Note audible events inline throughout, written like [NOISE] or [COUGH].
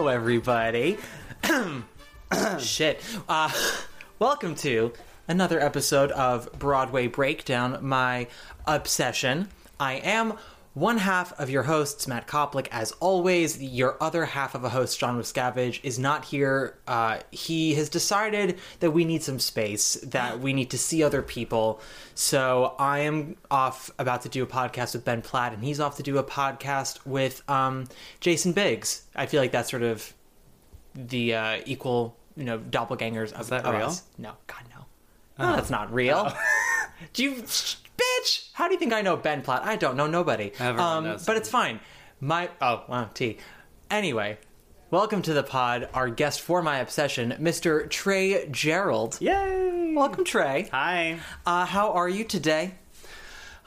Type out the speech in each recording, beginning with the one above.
Hello, everybody. [CLEARS THROAT] Shit. Uh, welcome to another episode of Broadway Breakdown, my obsession. I am one half of your hosts, Matt Koplik. As always, your other half of a host, John Ruscavage, is not here. Uh, he has decided that we need some space, that we need to see other people. So I am off about to do a podcast with Ben Platt, and he's off to do a podcast with um, Jason Biggs. I feel like that's sort of the uh, equal, you know, doppelgangers of, that of real? us. No, God, no. No, that's not real. [LAUGHS] Do you, bitch? How do you think I know Ben Platt? I don't know nobody. Everyone knows but him. it's fine. My oh wow, T. Anyway, welcome to the pod. Our guest for my obsession, Mr. Trey Gerald. Yay! Welcome, Trey. Hi. Uh, how are you today?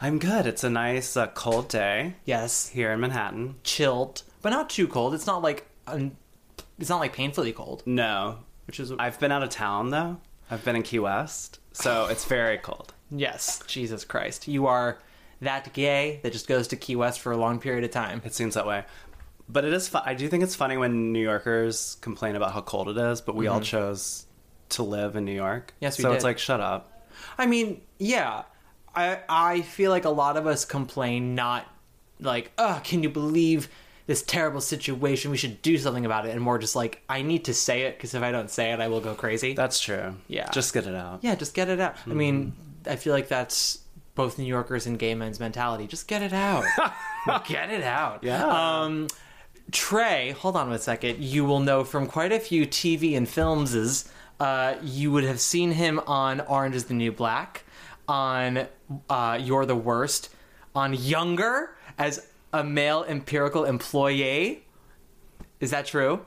I'm good. It's a nice uh, cold day Yes, here in Manhattan. chilled, but not too cold. It's not like un- it's not like painfully cold, No, which is I've been out of town though. I've been in Key West, so it's very cold. Yes. Jesus Christ, you are that gay that just goes to Key West for a long period of time. It seems that way. But it is. Fu- I do think it's funny when New Yorkers complain about how cold it is, but we all chose to live in New York. Mm-hmm. Yes, we so it's like shut up. I mean, yeah. I I feel like a lot of us complain not like, "Oh, can you believe this terrible situation? We should do something about it." And more just like, "I need to say it because if I don't say it, I will go crazy." That's true. Yeah. Just get it out. yeah, just get it out. I mean, Mm-hmm. I feel like that's both New Yorkers and gay men's mentality. Just get it out. [LAUGHS] get it out. Yeah. Um Trey, hold on a second. You will know from quite a few TV and films is uh, you would have seen him on Orange is the New Black, on uh, You're the Worst, on Younger as a male empirical employee. Is that true?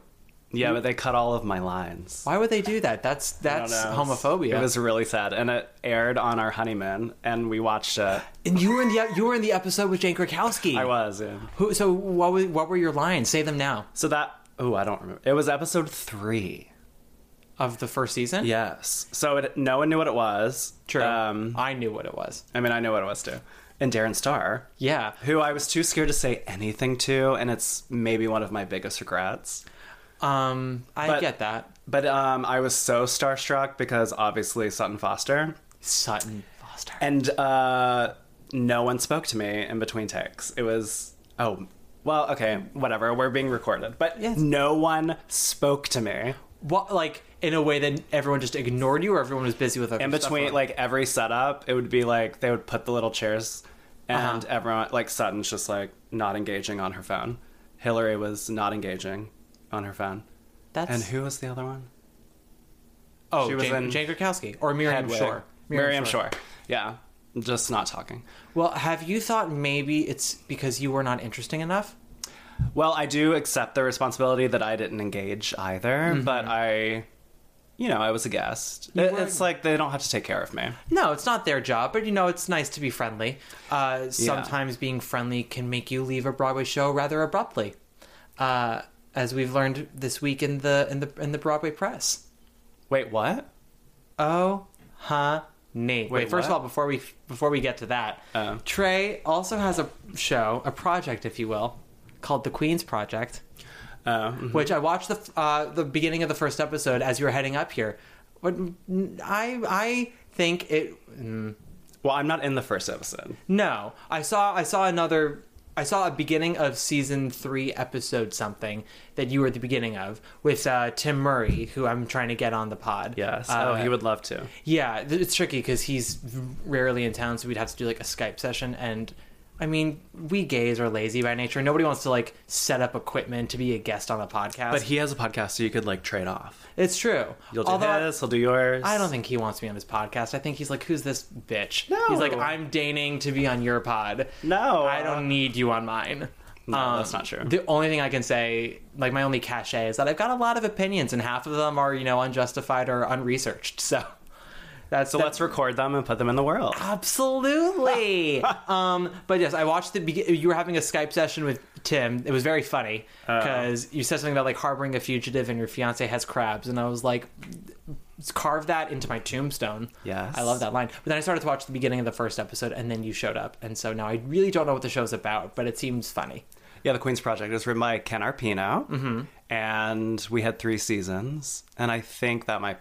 Yeah, but they cut all of my lines. Why would they do that? That's that's homophobia. It was really sad, and it aired on our honeymoon, and we watched it. and you were in the you were in the episode with Jane Krakowski. I was. Yeah. Who? So what? Was, what were your lines? Say them now. So that. Oh, I don't remember. It was episode three. Of the first season. Yes. So it, no one knew what it was. True. Um, I knew what it was. I mean, I know what it was too. And Darren Star, Yeah. who I was too scared to say anything to, and it's maybe one of my biggest regrets. Um, I But- get that. But um, I was so starstruck because obviously Sutton Foster, Sutton Foster. and uh, no one spoke to me in between takes. It was oh well, okay, whatever. We're being recorded, but Yes. no one spoke to me what, like in a way that everyone just ignored you, or everyone was busy with other in between on? like every setup. It would be like they would put the little chairs, and Uh-huh. everyone like Sutton's just like not engaging on her phone. Hilary was not engaging on her phone. That's And who was the other one? oh she was Jane, in Jane Krakowski or Miriam Hedwig. Shor. Miriam, Shor. Yeah, just not talking. Well, have you thought maybe it's because you were not interesting enough? Well, I do accept the responsibility that I didn't engage either, but I, you know, I was a guest. It- it's like they don't have to take care of me. No, it's not their job, but you know, it's nice to be friendly. Uh, sometimes being friendly can make you leave a Broadway show rather abruptly, uh, as we've learned this week in the in the in the Broadway press. Wait, what? Oh, huh, Nate. Wait, Wait, first what? of all, before we before we get to that, Oh. Trey also has a show, a project, if you will, called the Queen's Project, Uh, mhm. which I watched the uh, the beginning of the first episode as you were heading up here. But I I think it Well, I'm not in the first episode. no. I saw I saw another I saw a beginning of season three episode something that you were at the beginning of with uh, Tim Murray, who I'm trying to get on the pod. Yes. Uh, oh, he would love to. Yeah, it's tricky because he's rarely in town, so we'd have to do like a Skype session. And I mean, we gays are lazy by nature. Nobody wants to like set up equipment to be a guest on a podcast. But he has a podcast, so you could like trade off. it's true. You'll do Although his, he'll do yours. I don't think he wants me on his podcast. I think he's like, "Who's this bitch?" No. He's like, "I'm deigning to be on your pod." No, I don't need you on mine. No, um, that's not true. The only thing I can say, like my only cachet, is that I've got a lot of opinions, and half of them are, you know, unjustified or unresearched. So that's So that- let's record them and put them in the world. Absolutely. [LAUGHS] um, but yes, I watched the. Be- you were having a Skype session with Tim. It was very funny because you said something about like harboring a fugitive and your fiance has crabs, and I was like, carve that into my tombstone. Yes. I love that line. But then I started to watch the beginning of the first episode, and then you showed up, and so now I really don't know what the show's about, but it seems funny. Yeah, The Queen's Project is written by Ken Arpino, mm-hmm. and we had three seasons, and I think that might,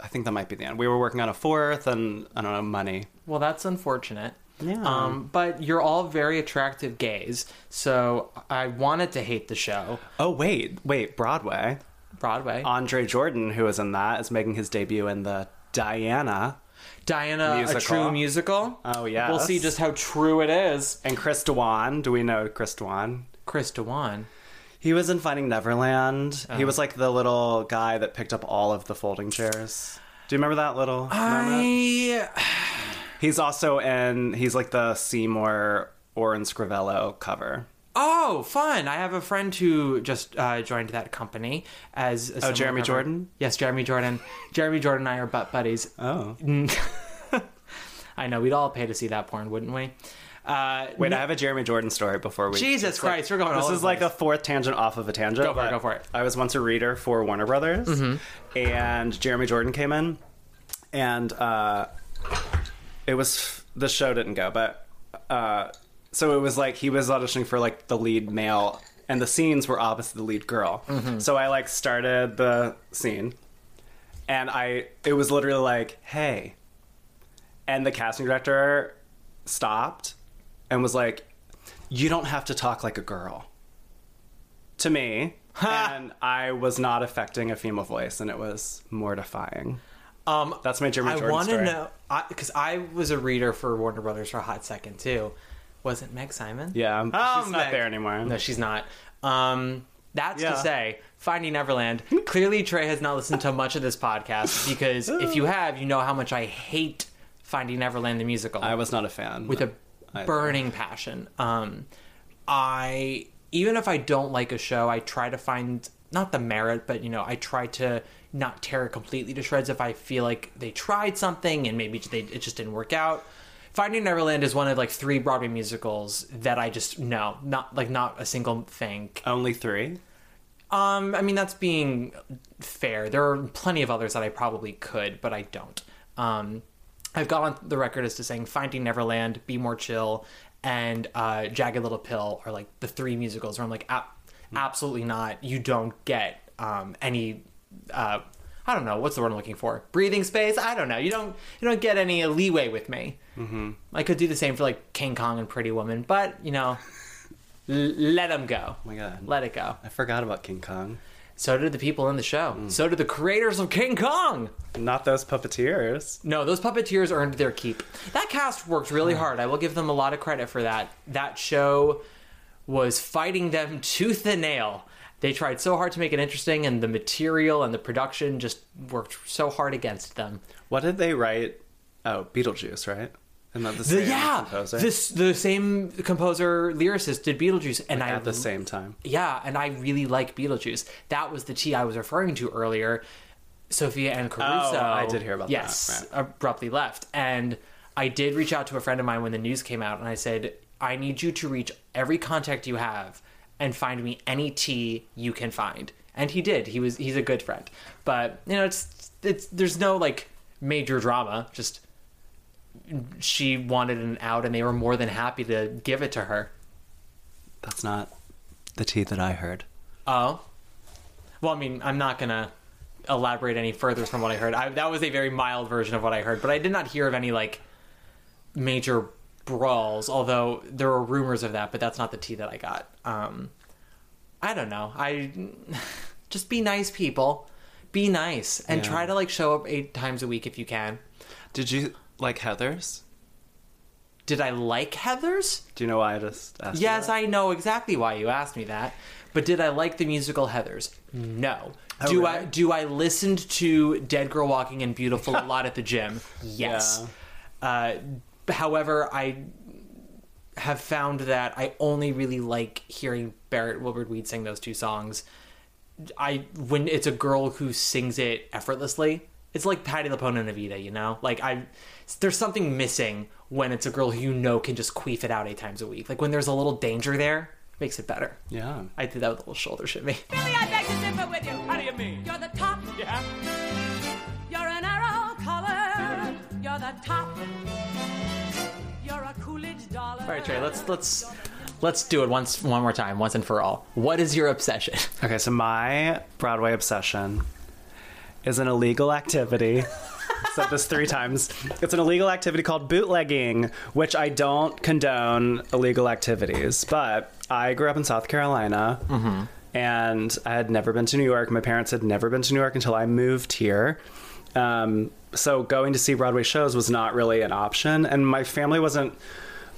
I think that might be the end. We were working on a fourth, and I don't know, money. Well, that's unfortunate. Yeah. Um, but you're all very attractive gays, so I wanted to hate the show. Oh wait, wait, Broadway. Broadway. Andre Jordan, who is in that, is making his debut in the Diana, Diana, Musical. a true musical. Oh, yeah. We'll see just how true it is. and Chris Dwan. Do we know Chris Dwan? Chris Dwan. He was in Finding Neverland. He was like the little guy that picked up all of the folding chairs. Do you remember that little? moment? I [SIGHS] He's also in. He's like the Seymour Orin Scrivello cover. oh fun! I have a friend who just uh, joined that company as a Oh, Jeremy cover. Jordan? Yes, Jeremy Jordan. Jeremy Jordan and I are butt buddies. Oh. [LAUGHS] I know we'd all pay to see that porn, wouldn't we? Uh, Wait, I have a Jeremy Jordan story before we. Jesus it's like- Christ, we're going all This over is the like place. a fourth tangent off of a tangent. Go for it, but go for it. I was once a reader for Warner Brothers, Mm-hmm. and Jeremy Jordan came in, and uh, it was the show didn't go, but uh, so it was like he was auditioning for like the lead male, and the scenes were opposite the lead girl. Mm-hmm. So I like started the scene, and I it was literally like, hey, and the casting director stopped and was like, "You don't have to talk like a girl." To me, and I was not affecting a female voice, and it was mortifying. um, That's my Jeremy I want to story. know because I, was a reader for Warner Brothers for a hot second too. Was it Meg Simon? Yeah, Oh, she's not Meg. there anymore. No, she's not. Um, that's Yeah. to say, Finding Neverland. Clearly, Trey has not listened to much of this podcast because if you [LAUGHS] have, you know how much I hate Finding Neverland the musical I was not a fan. with a I- burning passion. Um, I even if I don't like a show, I try to find not the merit, but you know, I try to not tear it completely to shreds if I feel like they tried something and maybe they, it just didn't work out. Finding Neverland is one of like three Broadway musicals that I just no, not like not a single thing. only three. Um, I mean that's being fair. There are plenty of others that I probably could, but I don't. Um, I've gone on the record as to saying Finding Neverland, Be More Chill, and uh, Jagged Little Pill are like the three musicals where I'm like, "Ah, absolutely not. You don't get um, any. Uh, I don't know what's the word I'm looking for. Breathing space. I don't know. You don't. You don't get any leeway with me. Mm-hmm. I could do the same for like King Kong and Pretty Woman, but you know, l- let them go. Oh my God. let it go. I forgot about King Kong. So did the people in the show. Mm. So did the creators of King Kong. Not those puppeteers. No, those puppeteers earned their keep. That cast worked really hard. I will give them a lot of credit for that. That show was fighting them tooth and nail. They tried so hard to make it interesting, and the material and the production just worked so hard against them. What did they write? Oh, Beetlejuice, right? Isn't that the The, same yeah, composer? this the same composer lyricist did Beetlejuice, and I at the same time. Yeah, and I really like Beetlejuice. That was the tea I was referring to earlier. Sophia Anne Caruso. Oh, I did hear about that, yes, right. abruptly left. And I did reach out to a friend of mine when the news came out, and I said, I need you to reach every contact you have and find me any tea you can find. And he did. He was he's a good friend. But you know, it's it's there's no like major drama. Just she wanted an out, and they were more than happy to give it to her. That's not the tea that I heard. Oh, well, I mean, I'm not gonna elaborate any further from what I heard. I, that was a very mild version of what I heard, but I did not hear of any like major brawls. Although there were rumors of that, but that's not the tea that I got. Um, I don't know. I [LAUGHS] just be nice, people. Be nice and Yeah. try to like show up eight times a week if you can. Did you like Heather's? Did I like Heather's? Do you know why I just asked? you Yes? I know exactly why you asked me that. But did I like the musical Heather's? No. Oh, do really? I do I listened to Dead Girl Walking and Beautiful [LAUGHS] a lot at the gym? Yes. Uh, however, I have found that I only really like hearing Barrett Wilbert Weed sing those two songs. I when it's a girl who sings it effortlessly. It's like Patti LuPone and Evita, you know. Like I, there's something missing when it's a girl who you know can just queef it out eight times a week. Like when there's a little danger there, makes it better. Yeah. I did that with a little shoulder shimmy. [LAUGHS] Billy, I beg to differ with you. How do you mean? You're the top. Yeah. You're an arrow color. You're the top. You're a Coolidge dollar. All right, Trey, let's let's let's do it once one more time, once and for all. What is your obsession? Okay, so my Broadway obsession is an illegal activity. [LAUGHS] Said this three times. It's an illegal activity called bootlegging, which I don't condone illegal activities. But I grew up in South Carolina, and I had never been to New York. My parents had never been to New York until I moved here. Um, so going to see Broadway shows was not really an option, and my family wasn't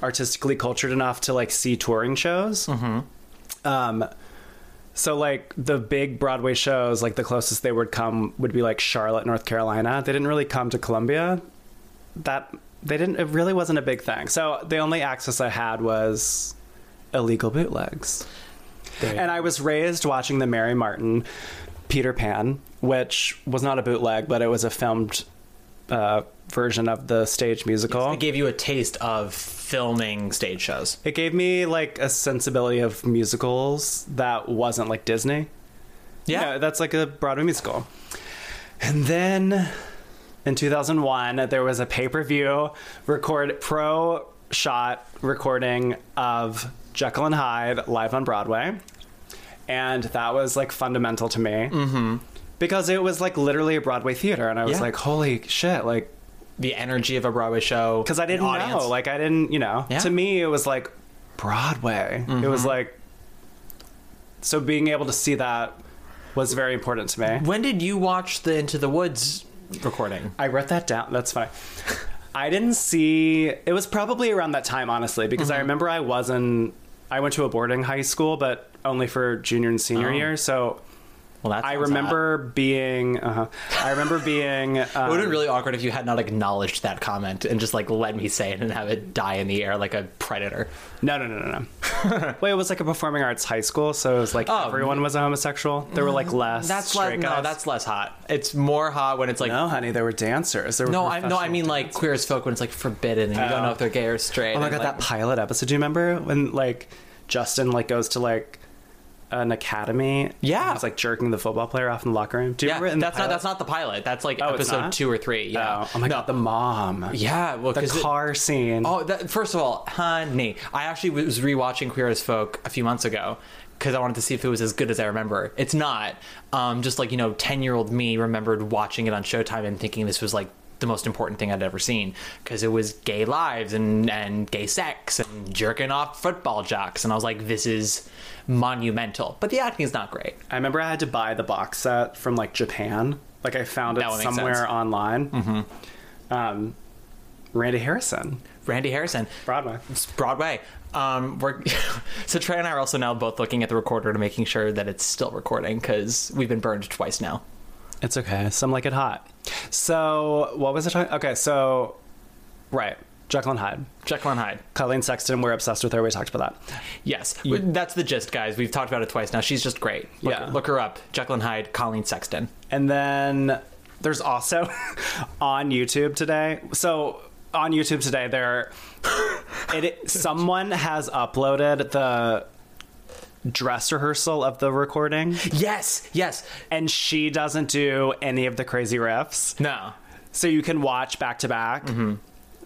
artistically cultured enough to like see touring shows. Um, so like the big Broadway shows, like the closest they would come would be like Charlotte, North Carolina. They didn't really come to Columbia. That they didn't. It really wasn't a big thing. So the only access I had was illegal bootlegs. And I was raised watching the Mary Martin Peter Pan, which was not a bootleg, but it was a filmed uh, version of the stage musical. It gave you a taste of filming stage shows. It gave me like a sensibility of musicals that wasn't like Disney. Yeah. that's like a Broadway musical. And then in 2001, there was a pay per view record pro shot recording of Jekyll and Hyde live on Broadway. And that was like fundamental to me. Mm-hmm. Because it was like literally a Broadway theater. And I was Yeah. like, holy shit, like, The energy of a Broadway show. because I didn't audience. know. Like I didn't, you know. Yeah. To me, it was like Broadway. It was mm-hmm. like so being able to see that was very important to me. When did you watch the Into the Woods recording? I wrote that down. That's funny. I didn't see. It was probably around that time, honestly, because I mm-hmm. remember I wasn't. I went to a boarding high school, but only for junior and senior Oh. year. So Well, that I remember being. Uh, I remember being. hot. It would Um, have been really awkward if you had not acknowledged that comment and just like let me say it and have it die in the air like a predator. No, no, no, no, no. [LAUGHS] Wait, it was like a performing arts high school, so it was like Oh. everyone was a homosexual. There were like less. That's straight less, no, that's less hot. It's more hot when it's like no, honey. There were dancers. There were no, I no, I mean like dancers. queer as folk when it's like forbidden and you don't Oh. know if they're gay or straight. Oh my god, like, that pilot episode. Do you remember when like Justin like goes to like an academy? Yeah. he's like jerking the football player off in the locker room. Do you Yeah, remember? that's not that's not the pilot. That's like Oh, episode two or three. Yeah. Oh, oh my No. god, the mom. Yeah, well, the 'cause it- car scene. Oh, that, first of all, honey, I actually was rewatching Queer as Folk a few months ago because I wanted to see if it was as good as I remember. It's not. Um, just like you know, ten year old me remembered watching it on Showtime and thinking this was like the most important thing I'd ever seen because it was gay lives and and gay sex and jerking off football jocks, and I was like, this is monumental. But the acting is not great. I remember I had to buy the box set from like Japan. Like I found it That would make somewhere sense. online. Mm-hmm. Um, Randy Harrison, Randy Harrison, Broadway. It's Broadway. Um, we're [LAUGHS] so Trey and I are also now both looking at the recorder to making sure that it's still recording because we've been burned twice now. It's okay. Some like it hot. So what was it? Okay, so right, Jekyll and Hyde. Jekyll and Hyde. Colleen Sexton, we're obsessed with her. We talked about that. Yes, that's the gist, guys. We've talked about it twice now. She's just great. Look, Yeah. look her up. Jekyll and Hyde. Colleen Sexton. And then there's also [LAUGHS] on YouTube today. So on YouTube today, there it someone has uploaded the dress rehearsal of the recording, Yes, yes. and she doesn't do any of the crazy riffs. No. So you can watch back to back.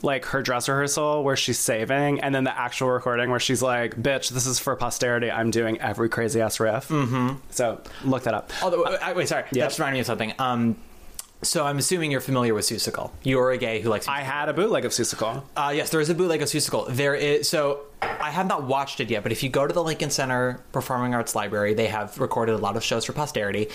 like her dress rehearsal where she's saving, and then the actual recording where she's like, "Bitch, this is for posterity. I'm doing every crazy ass riff." Mm-hmm. So look that up. Although, uh, wait, sorry. That's reminding me of something. Um, so I'm assuming you're familiar with Seussical. You're a gay who likes. I had a bootleg of Seussical. Uh, yes, there is a bootleg of Seussical. There is so I have not watched it yet, but if you go to the Lincoln Center Performing Arts Library, they have recorded a lot of shows for posterity,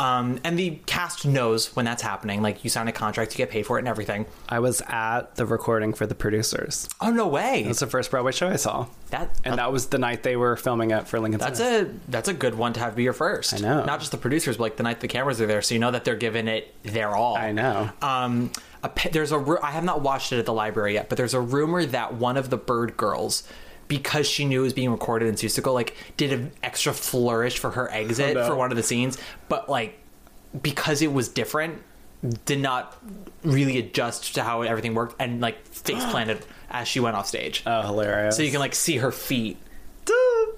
um, and the cast knows when that's happening. Like you sign a contract, you get paid for it, and everything. I was at the recording for the producers. Oh no way! That's the first Broadway show I saw. That And that was the night they were filming it for Lincoln That's Center. a that's a good one to have be your first. I know. Not just the producers, but like the night the cameras are there, so you know that they're giving it their all. I know. Um, a, there's a I have not watched it at the library yet, but there's a rumor that one of the Bird girls, because she knew it was being recorded in Seussical, like did an extra flourish for her exit Oh, no. for one of the scenes, but like because it was different, did not really adjust to how everything worked and like face [GASPS] planted as she went off stage. Oh, hilarious. So you can like see her feet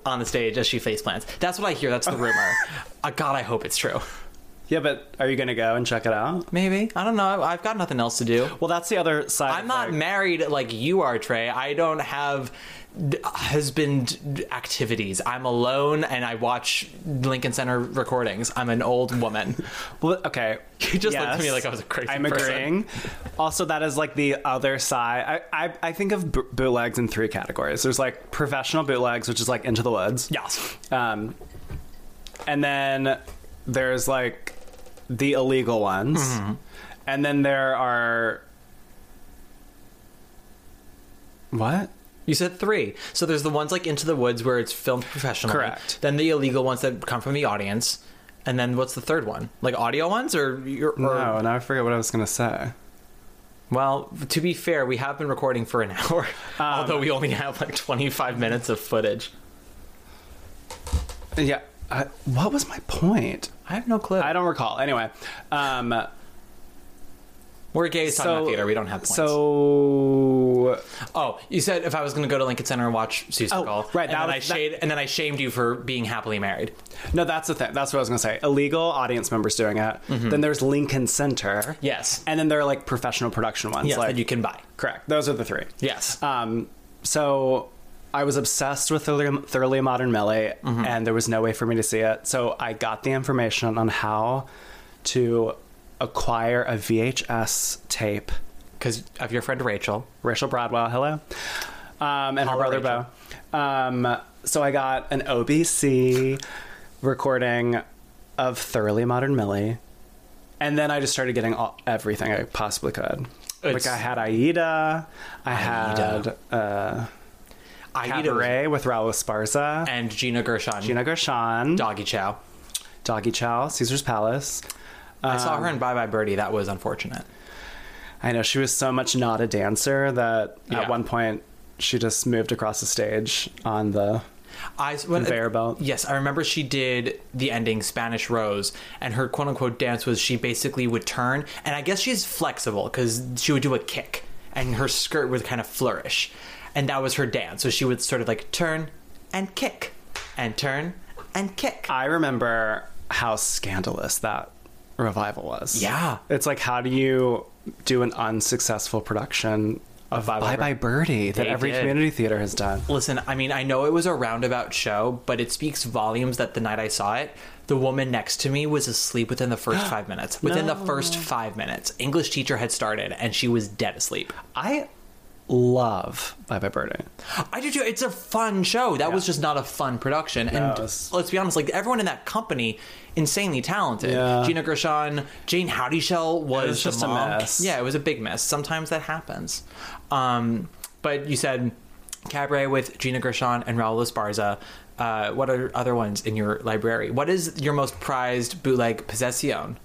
on the stage as she face plants. That's what I hear. That's the [LAUGHS] rumor. uh, God, I hope it's true. Yeah, but are you going to go and check it out? Maybe I don't know. I've got nothing else to do. Well, that's the other side. I'm not like- married like you are, Trey. I don't have husband activities. I'm alone and I watch Lincoln Center recordings. I'm an old woman. Well, okay. You just looked at me like I was a crazy I'm person. agreeing. Also, that is like the other side. I, I, I think of bo- bootlegs in three categories. There's like professional bootlegs, which is like Into the Woods. yes. Um, and then there's like the illegal ones. Mm-hmm. And then there are. What? You said three. So there's the ones like Into the Woods where it's filmed professionally. Correct. Then the illegal ones that come from the audience. And then what's the third one? Like audio ones or, or No, now I forget what I was going to say. Well, to be fair, we have been recording for an [LAUGHS] hour, Um, although we only have like 25 minutes of footage. Yeah. I, what was my point? I have no clue. I don't recall. Anyway, um, We're gays talking about theater. We don't have points. So oh, you said if I was going to go to Lincoln Center and watch Susan Oh, Call, right, And that then I was- that- and then I shamed you for being happily married. no, that's the thing. That's what I was going to say. Illegal audience members doing it. Then there's Lincoln Center. Mm-hmm. Yes. and then there are like professional production ones. Yes, like that you can buy. correct. Those are the three. Yes. Um, so I was obsessed with Thoroughly, Thoroughly Modern Millie, Mm-hmm. and there was no way for me to see it. So I got the information on how to acquire a VHS tape. Because of your friend Rachel. Rachel Broadwell, hello, um, and her Holla, brother Bo. Um, so I got an OBC recording of Thoroughly Modern Millie, and then I just started getting all, everything I possibly could. It's- like I had Aida, I Aida. had uh, Aida Cabaret with Raul Esparza, and Gina Gershon. Gina Gershon, Doggy Chow. Doggy Chow, Caesar's Palace. I saw Um, her in Bye Bye Birdie. That was unfortunate. I know she was so much not a dancer that Yeah. at one point she just moved across the stage on the I when, Conveyor belt. Yes, I remember she did the ending Spanish Rose, and her quote unquote dance was she basically would turn, and I guess she's flexible because she would do a kick, and her skirt would kind of flourish, and that was her dance. So she would sort of like turn and kick, and turn and kick. I remember how scandalous that revival was. Yeah. It's like, how do you do an unsuccessful production of Bye Bye Bye Bye Birdie that every did. community theater has done? Listen, I mean, I know it was a roundabout show, but it speaks volumes that the night I saw it, the woman next to me was asleep within the first five minutes. Within the [GASPS] first five minutes, English teacher had started, and she was dead asleep. I love Bye Bye Birdie. I do too. It's a fun show. That was just not a fun production. and it's- let's be honest, like everyone in that company, insanely talented. Yeah. Gina Gershon, Jayne Houdyshell was, was just the a mom. mess. Yeah, it was a big mess. Sometimes that happens. Um, but you said Cabaret with Gina Gershon and Raul Esparza. Uh, what are other ones in your library? What is your most prized bootleg possession,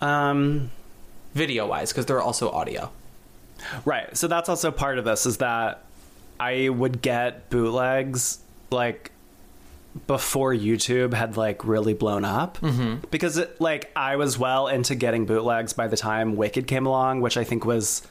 Um, video wise? Because there are also audio. Right. So that's also part of this is that I would get bootlegs like before YouTube had like really blown up mm-hmm. because it, like I was well into getting bootlegs by the time Wicked came along, which I think was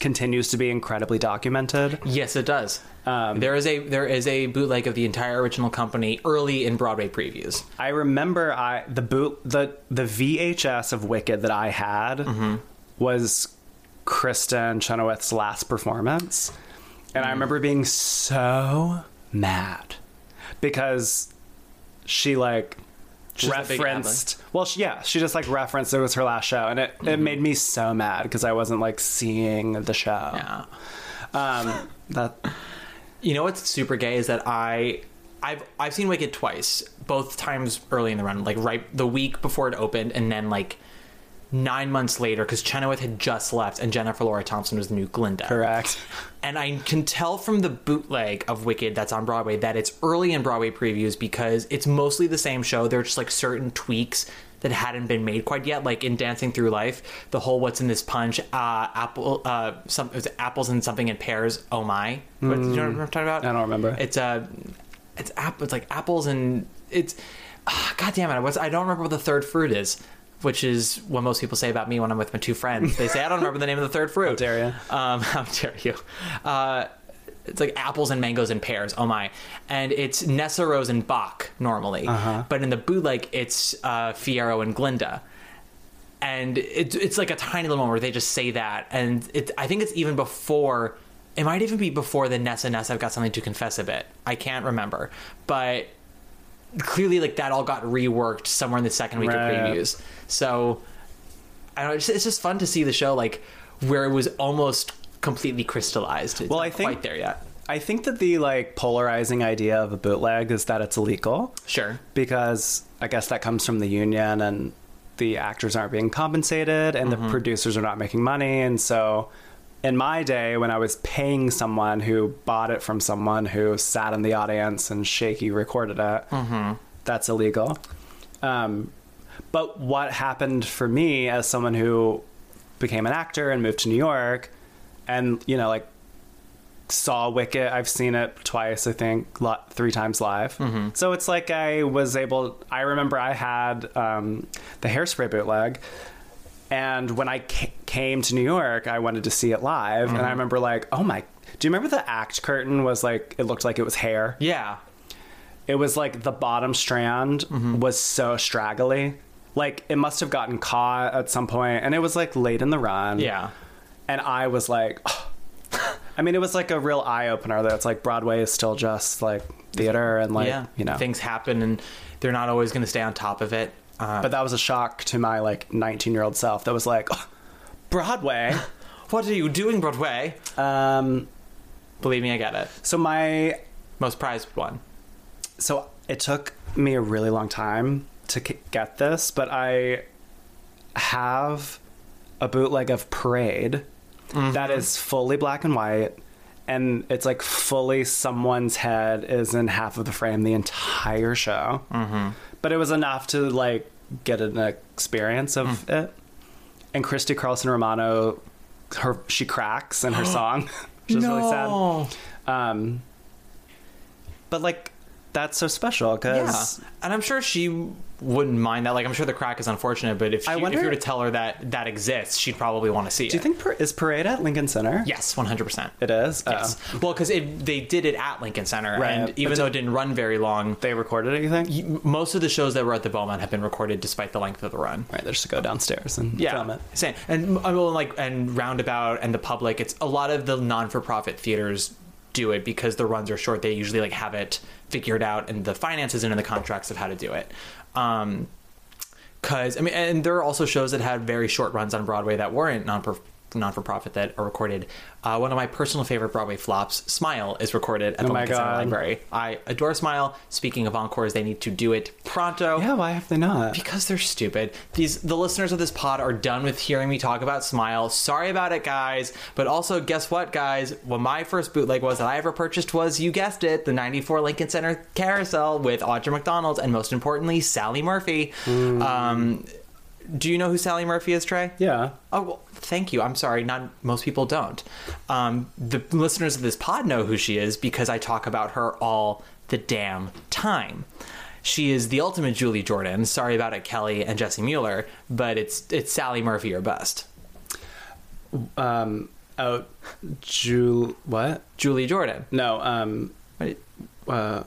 continues to be incredibly documented. Yes, it does. Um, there is a there is a bootleg of the entire original company early in Broadway previews. I remember I the boot the the VHS of Wicked that I had Mm-hmm. was Kristin Chenoweth's last performance. And I remember being so mad because she like She's referenced well she, yeah she just like referenced it was her last show. And it, it made me so mad because i wasn't like seeing the show. Yeah. um that You know what's super gay is that I I've I've seen Wicked twice, both times early in the run, like right the week before it opened, and then like nine months later because Chenoweth had just left and Jennifer Laura Thompson was the new Glinda. correct And I can tell from the bootleg of Wicked that's on Broadway that it's early in Broadway previews because it's mostly the same show. There are just like certain tweaks that hadn't been made quite yet, like in Dancing Through Life, the whole "What's in this punch?" Uh, apple, uh, some it was apples and something in pairs. Oh my! What, do you know what I'm talking about? I don't remember. It's uh, it's app. It's like apples and it's. Uh, God damn it! I don't remember what the third fruit is. Which is what most people say about me when I'm with my two friends. They say I don't remember the name of the third fruit. How dare you. Um, [LAUGHS] how dare you? Uh, it's like apples and mangoes and pears. Oh my! And it's Nessarose and Boq normally, but in the bootleg it's uh, Fiyero and Glinda. And it's it's like a tiny little moment where they just say that, and it I think it's even before. It might even be before the Nessa Nessa I've got something to confess a bit. I can't remember, but clearly like that all got reworked somewhere in the second week Right. of previews. So I don't know. It's, it's just fun to see the show like where it was almost completely crystallized. It's Well, I think- quite there yet. i think that the like polarizing idea of a bootleg is that it's illegal Sure. because I guess that comes from the union and the actors aren't being compensated and the mm-hmm. producers are not making money. And so, in my day, when I was paying someone who bought it from someone who sat in the audience and shaky recorded it, that's illegal. Um, but what happened for me as someone who became an actor and moved to New York and, you know, like saw Wicked. I've seen it twice, I think, lo- three times live. So it's like I was able. I remember I had um, the hairspray bootleg, and when I ca- came to New York, I wanted to see it live, and I mm-hmm. remember like, oh my. Do you remember the act curtain was like it looked like it was hair? Yeah. It was like the bottom strand mm-hmm. was so straggly. Like it must have gotten caught at some point, and it was like late in the run Yeah. and I was like, [SIGHS] I mean, it was like a real eye opener that it's like Broadway is still just like theater and like yeah. you know. things happen and they're not always going to stay on top of it. Uh, but that was a shock to my like 19 year old self. That was like, "Oh, [LAUGHS] Broadway. [LAUGHS] what are you doing, Broadway? um, Believe me, I get it. so my Most prized one. so it took me a really long time to k- get this, but I have a bootleg of Parade that is fully black and white. And it's like fully someone's head is in half of the frame the entire show. Mm-hmm. But it was enough to like get an experience of it. And Christy Carlson Romano, her she cracks in her [GASPS] song, [LAUGHS] which is really sad. Um, but like that's so special Yeah, because and I'm sure she wouldn't mind that. Like, I'm sure the crack is unfortunate, but if, she, I if you were to tell her that that exists, she'd probably want to see it. do you think is Parade at Lincoln Center? Yes, 100. percent it is. Yes. Oh. Well, because they did it at Lincoln Center, Right. and But even did- though it didn't run very long, they recorded anything? most of the shows that were at the Beaumont have been recorded despite the length of the run. Right, they just go downstairs and Yeah, film it. same. And well, like and Roundabout and the public, it's a lot of the non-for-profit theaters do it because the runs are short. They usually like have it figured out and the finances and in the contracts of how to do it. Um, because I mean, and there are also shows that had very short runs on Broadway that weren't non non for profit that are recorded. Uh, one of my personal favorite Broadway flops, Smile, is recorded at the Oh my Lincoln Center. Library. I adore Smile. Speaking of encores, they need to do it pronto. Yeah, why have they not? Because they're stupid. These the listeners of this pod are done with hearing me talk about Smile. Sorry about it, guys. But also, guess what, guys? What my first bootleg was that I ever purchased was, you guessed it, the '94 Lincoln Center Carousel with Audra McDonald and most importantly, Sally Murphy. Um, do you know who Sally Murphy is, Trey? Yeah. Oh, well, thank you. I'm sorry. Not most people don't. Um, the listeners of this pod know who she is because I talk about her all the damn time. She is the ultimate Julie Jordan. Sorry about it, Kelly and Jessie Mueller, but it's it's Sally Murphy or bust. Um. Oh, Jul. What? Julie Jordan. No. Um. Uh.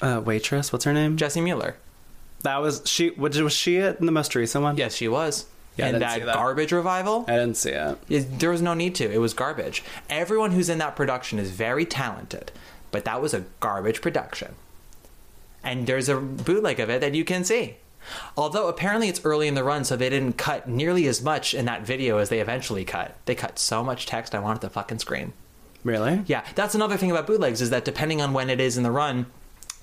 Uh, waitress. What's her name? Jessie Mueller. That was she. Was was she in the most recent one? Yes, she was. Yeah, in that, that. garbage revival. I didn't see it. It- there was no need to. It was garbage. Everyone who's in that production is very talented, but that was a garbage production. And there's a bootleg of it that you can see. Although apparently it's early in the run, so they didn't cut nearly as much in that video as they eventually cut. They cut so much text, I wanted to fucking scream. Really? Yeah, that's another thing about bootlegs is that depending on when it is in the run,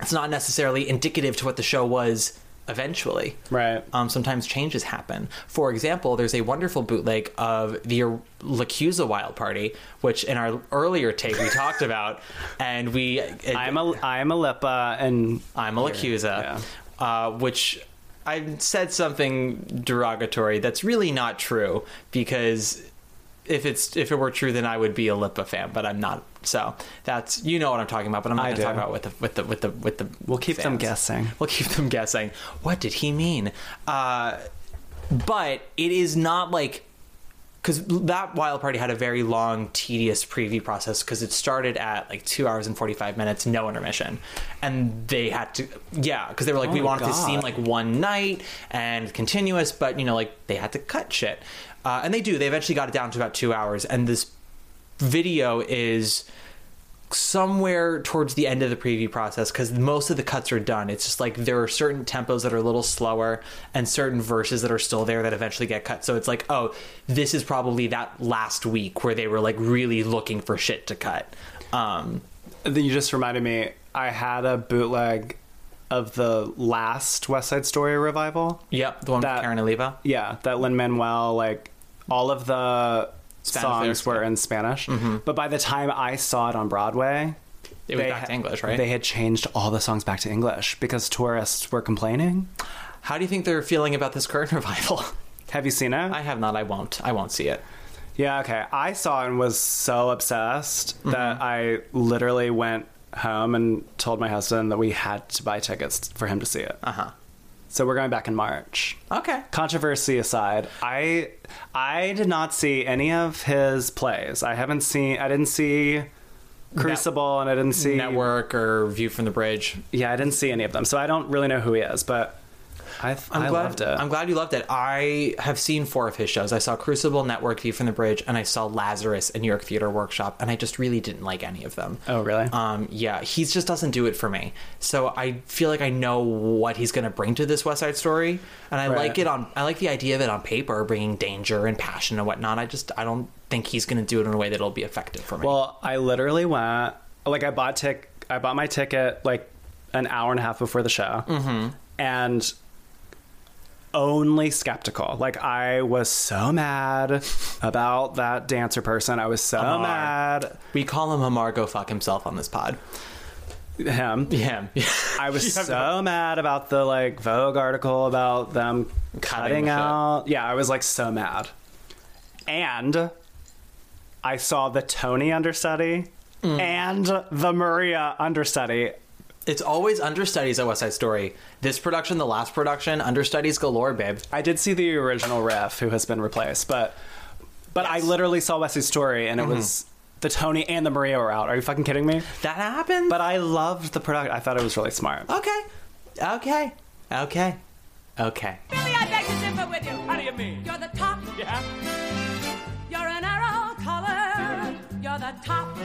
it's not necessarily indicative to what the show was eventually. Right. Um, sometimes changes happen. For example, there's a wonderful bootleg of the LaChiusa Wild Party, which in our earlier take we talked about, [LAUGHS] and we it, I'm a I'm a and I'm a LaChiusa, uh, which I said something derogatory that's really not true because if it's if it were true, then I would be a Lippa fan, but I'm not. So that's you know what I'm talking about, but I'm not going to talk about with the with the with the with the. We'll keep them guessing. We'll keep them guessing. What did he mean? Uh, but it is not like because that wild party had a very long tedious preview process because it started at like two hours and 45 minutes no intermission and they had to yeah because they were like Oh we my want it to seem like one night and continuous but you know like they had to cut shit uh, and they do they eventually got it down to about two hours and this video is somewhere towards the end of the preview process because most of the cuts are done. It's just like there are certain tempos that are a little slower and certain verses that are still there that eventually get cut. So it's like, oh, this is probably that last week where they were like really looking for shit to cut. Um, Then you just reminded me. I had a bootleg of the last West Side Story revival. yep, the one That- with Karen Olivo. Yeah, that Lin-Manuel like all of the Spanish songs were in Spanish. But by the time I saw it on Broadway, It was they back to English, right? They had changed all the songs back to English because tourists were complaining. How do you think they're feeling about this current [LAUGHS] revival? Have you seen it? I have not. I won't. I won't see it. Yeah, okay. I saw it and was so obsessed Mm-hmm. that I literally went home and told my husband that we had to buy tickets for him to see it. Uh huh. So we're going back in March. Okay. Controversy aside, I I did not see any of his plays. I haven't seen I didn't see Crucible and I didn't see Network or View from the Bridge. Yeah, I didn't see any of them. So I don't really know who he is, but I I'm I glad, loved it. I'm glad you loved it. I have seen four of his shows. I saw Crucible, Network, View from the Bridge, and I saw Lazarus in New York Theater Workshop, and I just really didn't like any of them. Oh, really? Um, yeah, he just doesn't do it for me. So I feel like I know what he's going to bring to this West Side Story, and I Right. like it on. I like the idea of it on paper, bringing danger and passion and whatnot. I just I don't think he's going to do it in a way that'll be effective for me. Well, I literally went like I bought tick I bought my ticket like an hour and a half before the show, mm-hmm. and only skeptical. Like I was so mad about that dancer person. I was so Amar. mad. we call him Amar go fuck himself on this pod. Him. Him. [LAUGHS] I was so mad about the like Vogue article about them cutting the shit. out. Yeah, I was like so mad. And I saw the Tony understudy Mm. and the Maria understudy. It's always understudies at West Side Story. This production, the last production, understudies galore, babe. I did see the original Riff, who has been replaced, but but I Yes. Mm-hmm. literally saw Wesley's story and it was the Tony and the Maria were out. Are you fucking kidding me? That happened. But I loved the production. I thought it was really smart. okay, okay, okay, okay. Billy, I beg to differ with you. How do you mean? You're the top. Yeah. You're an arrow color. You're the top.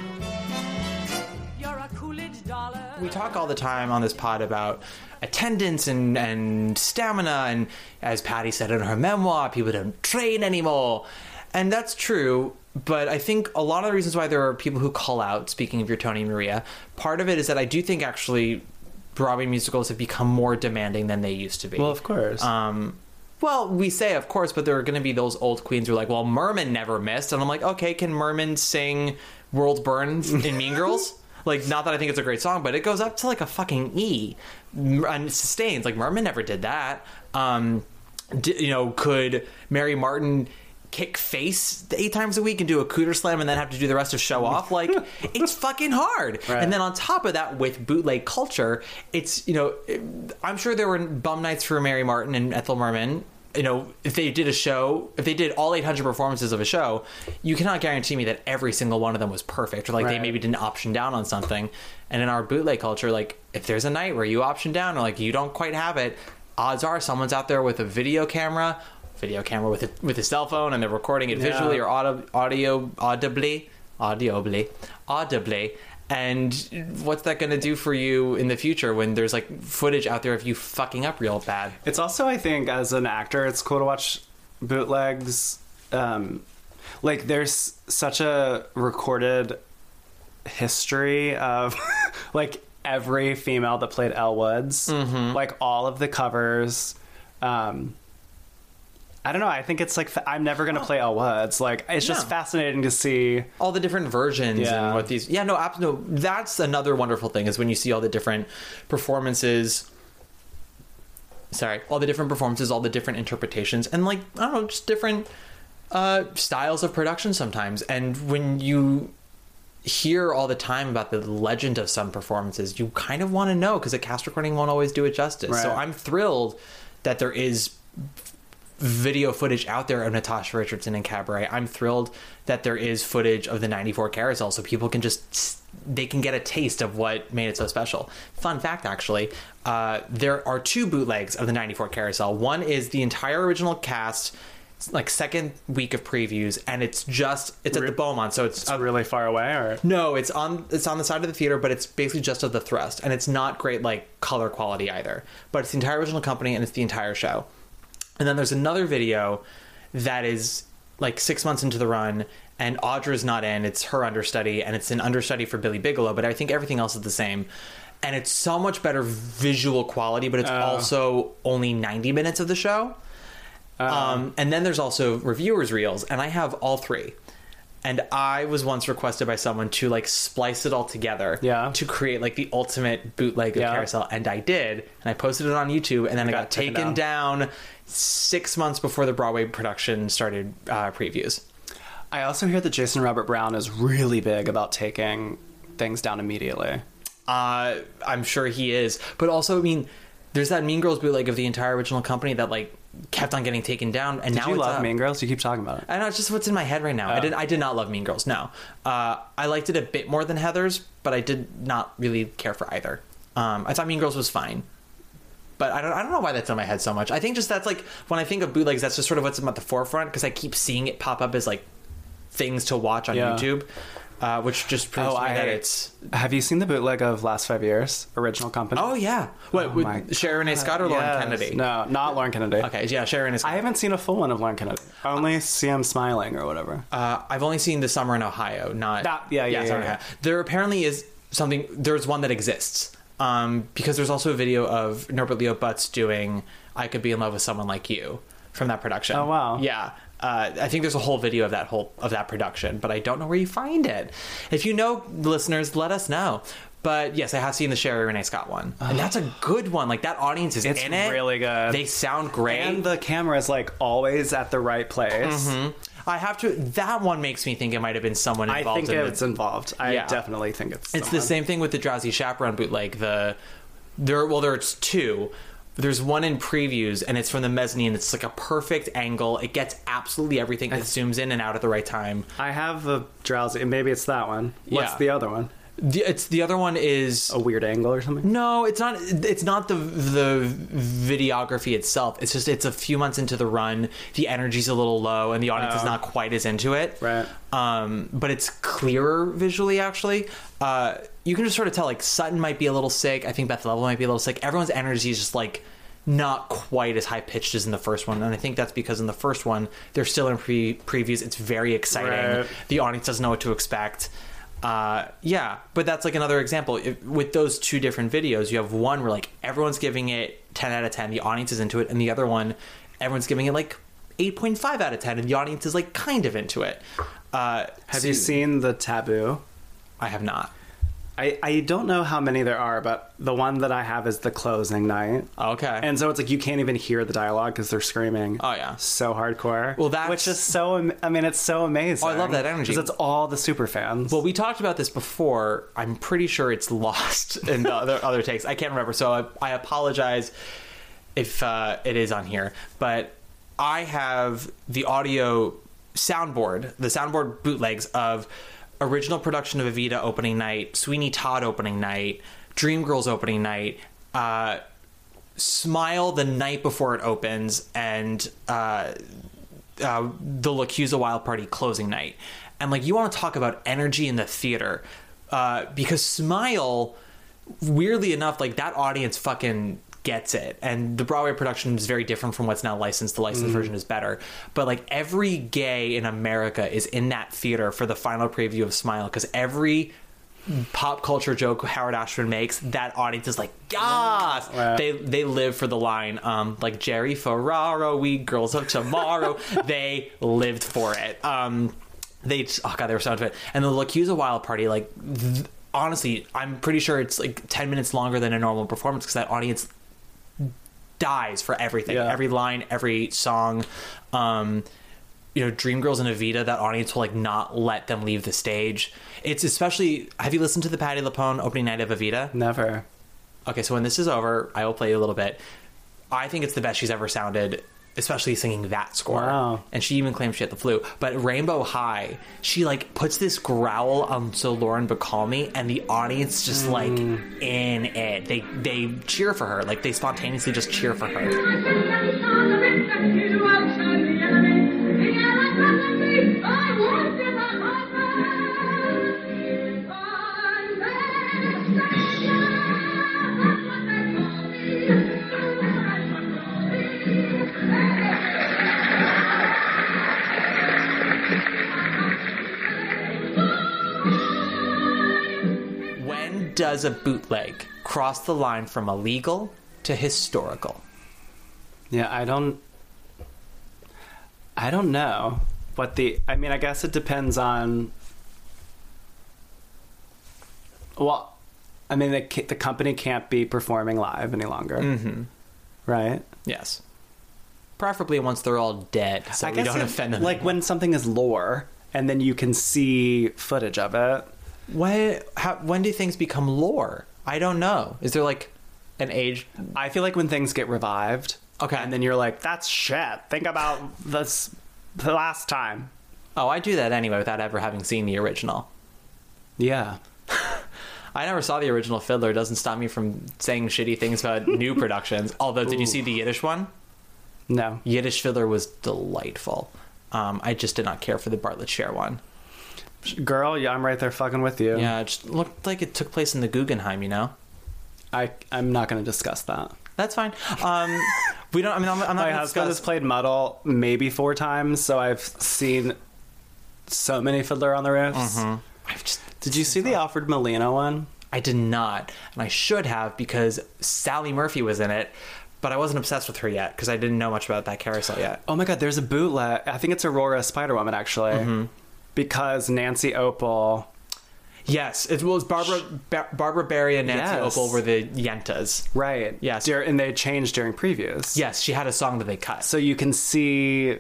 We talk all the time on this pod about attendance and, and stamina, and as Patty said in her memoir, people don't train anymore. And that's true, but I think a lot of the reasons why there are people who call out, speaking of your Tony Maria, part of it is that I do think actually Broadway musicals have become more demanding than they used to be. Well, of course. Um, well, we say of course, but there are going to be those old queens who are like, "Well, Merman never missed," and I'm like, "Okay, can Merman sing World Burn in Mean Girls?" [LAUGHS] Like, not that I think it's a great song, but it goes up to like a fucking E and sustains. Like Merman never did that. Um, d- you know, could Mary Martin kick face eight times a week and do a cooter slam and then have to do the rest of show [LAUGHS] off? Like, it's fucking hard. Right. And then on top of that, with bootleg culture, it's you know, I'm sure there were bum nights for Mary Martin and Ethel Merman. You know, if they did a show, if they did all 800 performances of a show, you cannot guarantee me that every single one of them was perfect, or like they maybe didn't option down on something. And in our bootleg culture, like if there's a night where you option down or like you don't quite have it, odds are someone's out there with a video camera, video camera with a, with a cell phone and they're recording it visually or audio, audio audibly, audibly, audibly. And what's that going to do for you in the future when there's like footage out there of you fucking up real bad? It's also, I think, as an actor, it's cool to watch bootlegs. Um, like, there's such a recorded history of [LAUGHS] like every female that played Elle Woods, like all of the covers. Um, I don't know. I think it's like I'm never gonna play Elle Woods. Like, it's just No. fascinating to see. all the different versions Yeah. and what these yeah no no that's another wonderful thing is when you see all the different performances sorry all the different performances all the different interpretations and like i don't know just different uh styles of production sometimes and when you hear all the time about the legend of some performances you kind of want to know because a cast recording won't always do it justice so i'm thrilled that there is video footage out there of Natasha Richardson and Cabaret. I'm thrilled that there is footage of the 94 carousel so people can just they can get a taste of what made it so special. Fun fact actually, uh, there are two bootlegs of the 94 carousel. One is the entire original cast like second week of previews and it's just it's at the Beaumont so it's, It's really far away, or no, it's on it's on the side of the theater, but it's basically just of the thrust, and it's not great like color quality either. But it's the entire original company, and it's the entire show. And then there's another video that is like six months into the run, and Audra's not in. It's her understudy, and it's an understudy for Billy Bigelow, but I think everything else is the same. And it's so much better visual quality, but it's also only 90 minutes of the show. Um, and then there's also reviewers reels, and I have all three. And I was once requested by someone to like splice it all together, Yeah. to create like the ultimate bootleg of Yeah. Carousel, and I did, and I posted it on YouTube, and then it got got, taken taken down. six months before the Broadway production started uh, previews. I also hear that Jason Robert Brown is really big about taking things down immediately. Uh, I'm sure he is, but also, I mean, there's that Mean Girls bootleg of the entire original company that like kept on getting taken down, and Did now you love up. Mean Girls? You keep talking about it. I know it's just what's in my head right now. I Oh. did. I did not love Mean Girls. No, uh, I liked it a bit more than Heather's, but I did not really care for either. Um, I thought Mean Girls was fine, but I don't. I don't know why that's in my head so much. I think just that's like when I think of bootlegs, that's just sort of what's at the forefront because I keep seeing it pop up as like things to watch on Yeah. YouTube, uh, which just proves Oh, I- that it's. Have you seen the bootleg of Last Five Years, original company? Oh yeah, what Oh with Sherie Rene Scott or Lauren. Kennedy? No, not Lauren Kennedy. Okay, yeah, Sharon is. I haven't seen a full one of Lauren Kennedy. I only see him smiling or whatever. Uh, I've only seen the summer in Ohio, not That- yeah, yeah, Summer in yeah, Ohio. There apparently is something. There's one that exists um, because there's also a video of Norbert Leo Butz doing "I Could Be in Love with Someone Like You" from that production. Oh, wow. Yeah. Uh, I think there's a whole video of that whole of that production, but I don't know where you find it. If you know, listeners, let us know. But yes, I have seen the Sherie Rene Scott one, and that's a good one. Like that audience is It's in it. really good. They sound great. And the camera is like always at the right place. I have to. That one makes me think it might have been someone involved. I think in it's the, involved. I Yeah. definitely think it's. It's the same thing with the Drowsy Chaperone bootleg. The there, well, there's two. There's one in previews, and it's from the mezzanine. It's like a perfect angle. It gets absolutely everything. It zooms in and out at the right time. I have a drowsy. Maybe it's that one. What's Yeah. the other one? The, it's the other one is A weird angle or something? no, it's not. It's not the the videography itself. It's just it's a few months into the run. The energy's a little low, and the audience is Oh. not quite as into it. Right. Um, but it's clearer visually. Actually, uh, you can just sort of tell. Like Sutton might be a little sick. I think Beth Leavel might be a little sick. Everyone's energy is just like not quite as high pitched as in the first one, and I think that's because in the first one they're still in pre previews. It's very exciting. Right. The audience doesn't know what to expect. Uh, yeah, but that's like another example. If, with those two different videos, you have one where like everyone's giving it 10 out of 10, the audience is into it, and the other one, everyone's giving it like 8.5 out of 10, and the audience is like kind of into it. Uh, Have so- you seen the taboo? I have not. I, I don't know how many there are, but the one that I have is the closing night. Okay. And so it's like you can't even hear the dialogue because they're screaming. Oh, yeah. so hardcore. Well, that's- which is so. am- I mean, it's so amazing. Oh, I love that energy. because it's all the super fans. Well, we talked about this before. I'm pretty sure it's lost [LAUGHS] in the other, other takes. I can't remember, so I, I apologize if uh, it is on here. But I have the audio soundboard, the soundboard bootlegs of original production of Evita opening night, Sweeney Todd opening night, Dreamgirls opening night. Uh, Smile the night before it opens, and uh, uh, the LaChiusa Wild Party closing night. And like, you want to talk about energy in the theater uh, because Smile, weirdly enough, like that audience fucking gets it. And the Broadway production is very different from what's now licensed. The licensed version is better. But like every gay in America is in that theater for the final preview of Smile because every pop culture joke Howard Ashman makes, that audience is like, yes! They they live for the line, um, like Jerry Ferraro, we girls of tomorrow. [LAUGHS] they lived for it. Um, they oh god, they were so into it. And the LaChiusa Wild Party, like th- honestly, I'm pretty sure it's like ten minutes longer than a normal performance because that audience dies for everything, Yeah. every line, every song. Um, you know, Dreamgirls and Evita, that audience will like not let them leave the stage. It's especially. Have you listened to the Patti LuPone opening night of Evita? Never. Okay, so when this is over, I will play you a little bit. I think it's the best she's ever sounded, especially singing that score. Wow. And she even claims she had the flu. But Rainbow High, she like puts this growl on So Lauren Bacall and the audience just mm. like in it. They they cheer for her. Like they spontaneously just cheer for her. Does a bootleg cross the line from illegal to historical? Yeah, I don't. I don't know what the. I mean, I guess it depends on. Well, I mean, the the company can't be performing live any longer, mm-hmm. right? Yes. Preferably once they're all dead, so I we guess don't it- offend them. Like anymore. when something is lore, and then you can see footage of it. When how, when do things become lore? I don't know. Is there like an age? I feel like when things get revived, Okay. and then you're like, "That's shit." Think about this the last time. Oh, I do that anyway without ever having seen the original. Yeah. [LAUGHS] I never saw the original Fiddler. It doesn't stop me from saying shitty things about [LAUGHS] new productions. Although, did you see the Yiddish one? No. Yiddish Fiddler was delightful. Um, I just did not care for the Bartlett Sher one. Girl, yeah, I'm right there fucking with you. Yeah, it just looked like it took place in the Guggenheim. You know, I I'm not going to discuss that. that's fine. Um, we don't. I mean, I'm, I'm not. My husband has played Motel maybe four times, so I've seen so many Fiddler on the Roofs. I've just Did you see the Alfred Molina one? I did not, and I should have because Sally Murphy was in it, but I wasn't obsessed with her yet because I didn't know much about that carousel yet. Oh my god, there's a bootleg. I think it's Aurora Spider Woman actually, Mm-hmm. Because Nancy Opel. Yes, it was Barbara Bar- Barbara Barrie and Nancy Yes. Opel were the Yentas. Right. Yes. Dur- and they changed during previews. Yes, she had a song that they cut. So you can see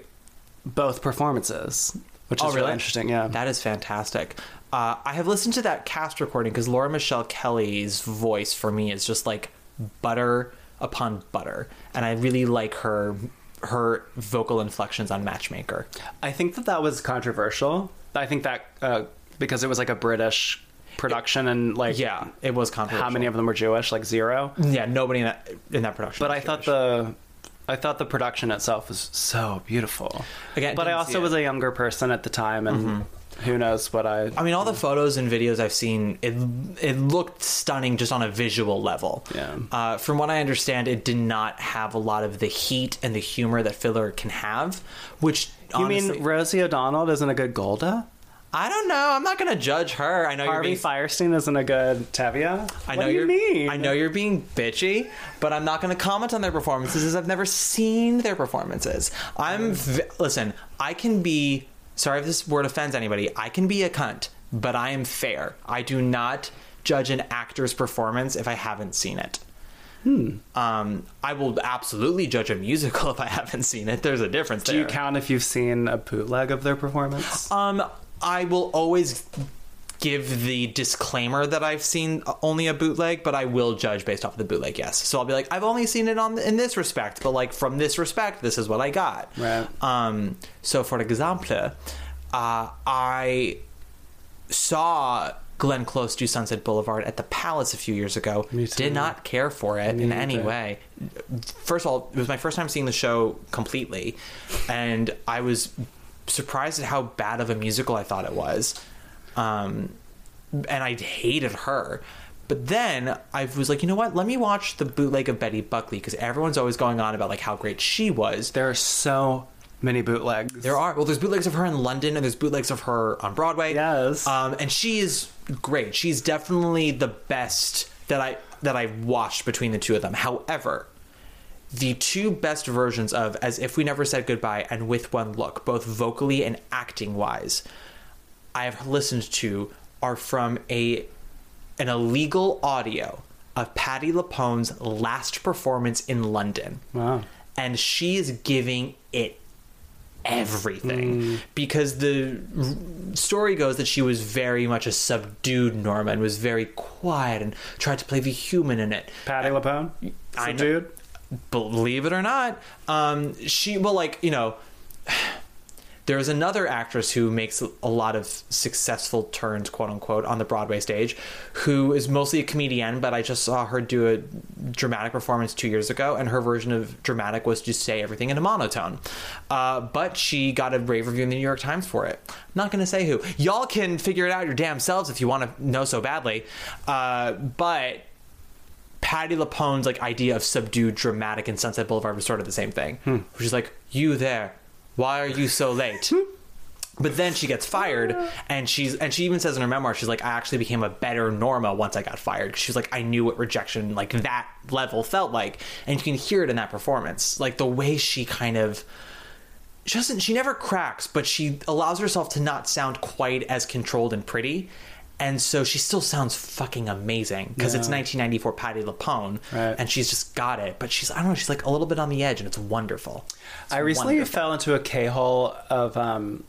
both performances, which is Oh, really? really? interesting. Yeah. That is fantastic. Uh, I have listened to that cast recording because Laura Michelle Kelly's voice for me is just like butter upon butter, and I really like her her vocal inflections on Matchmaker. I think that that was controversial. I think that uh, because it was like a British production and like Yeah, it was controversial. how many of them were Jewish? Like zero. Yeah, nobody in that in that production. But was I thought Jewish. the I thought the production itself was so beautiful. Again, but I also was a younger person at the time, and who knows what I. I mean, all the photos and videos I've seen, it it looked stunning just on a visual level. Yeah. Uh, from what I understand, it did not have a lot of the heat and the humor that Fiddler can have. Which you honestly, mean Rosie O'Donnell isn't a good Golde? I don't know. I'm not gonna judge her. I know Harvey you're being. Fierstein isn't a good Tevye. I what know do you mean? I know you're being bitchy, but I'm not going to comment on their performances as I've never seen their performances. I'm v- listen. I can be sorry if this word offends anybody. I can be a cunt, but I am fair. I do not judge an actor's performance if I haven't seen it. Um, I will absolutely judge a musical [LAUGHS] if I haven't seen it. There's a difference Do there. you count if you've seen a bootleg of their performance? Um, I will always give the disclaimer that I've seen only a bootleg, but I will judge based off of the bootleg. Yes, so I'll be like, I've only seen it on in this respect, but like from this respect, this is what I got. Right. Um. So, for example, uh, I saw Glenn Close do Sunset Boulevard at the Palace a few years ago. Me. Did not care for it in any way. First of all, it was my first time seeing the show completely, and I was surprised at how bad of a musical I thought it was. Um, and I hated her. But then I was like, you know what? Let me watch the bootleg of Betty Buckley because everyone's always going on about like how great she was. There are so many bootlegs. There are well, there's bootlegs of her in London, and there's bootlegs of her on Broadway. Yes. um, and she is great. She's definitely the best that I that I watched between the two of them. However, the two best versions of "As If We Never Said Goodbye" and "With One Look," both vocally and acting wise, I have listened to are from a an illegal audio of Patti LuPone's last performance in London Wow. and she is giving it everything because the r- story goes that she was very much a subdued Norma and was very quiet and tried to play the human in it. Patti LuPone? I know- Subdued? Believe it or not, um, she well, like you know, there's another actress who makes a lot of successful turns, quote unquote, on the Broadway stage, who is mostly a comedian. But I just saw her do a dramatic performance two years ago, and her version of dramatic was to say everything in a monotone. Uh, but she got a rave review in the New York Times for it. I'm Not going to say who. Y'all can figure it out your damn selves if you want to know so badly. Uh, but Patti LuPone's like idea of subdued dramatic in Sunset Boulevard was sort of the same thing. Which is like, you there, why are you so late? [LAUGHS] But then she gets fired, [LAUGHS] and she's and she even says in her memoir, she's like, I actually became a better Norma once I got fired. She's like, I knew what rejection like that level felt like, and you can hear it in that performance, like the way she kind of she doesn't she never cracks but she allows herself to not sound quite as controlled and pretty and so she still sounds fucking amazing because it's 1994 Patti LuPone Right. and she's just got it but she's I don't know she's like a little bit on the edge and it's wonderful It's I recently wonderful. fell into a K hole of um,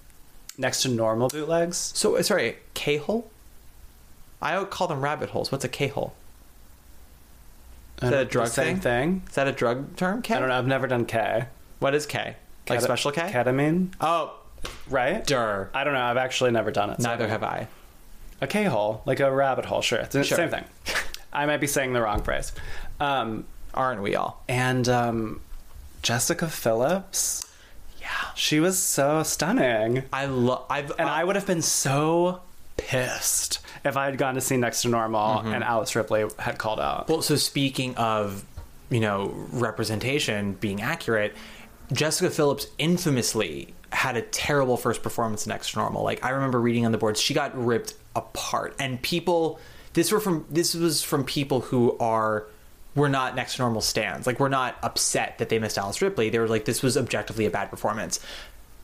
next to normal bootlegs. so sorry K-hole I would call them rabbit holes what's a K-hole is that a drug thing? thing. is that a drug term K I don't know. I've never done K. what is K like special K Ketamine, oh right? dur I don't know. I've actually never done it. so- neither have I A K hole, like a rabbit hole. Sure, it's the Sure. same thing. I might be saying the wrong phrase. Um, aren't we all and um, Jessica Phillips, yeah she was so stunning, I love I've and I would have been so pissed if I had gone to see Next to Normal and Alice Ripley had called out. Well, so speaking of, you know, representation being accurate, Jessica Phillips infamously had a terrible first performance in Next to Normal. Like I remember reading on the boards, she got ripped apart, and people. This were from this was from people who are were not Next to Normal stands. Like we're not upset that they missed Alice Ripley. They were like this was objectively a bad performance.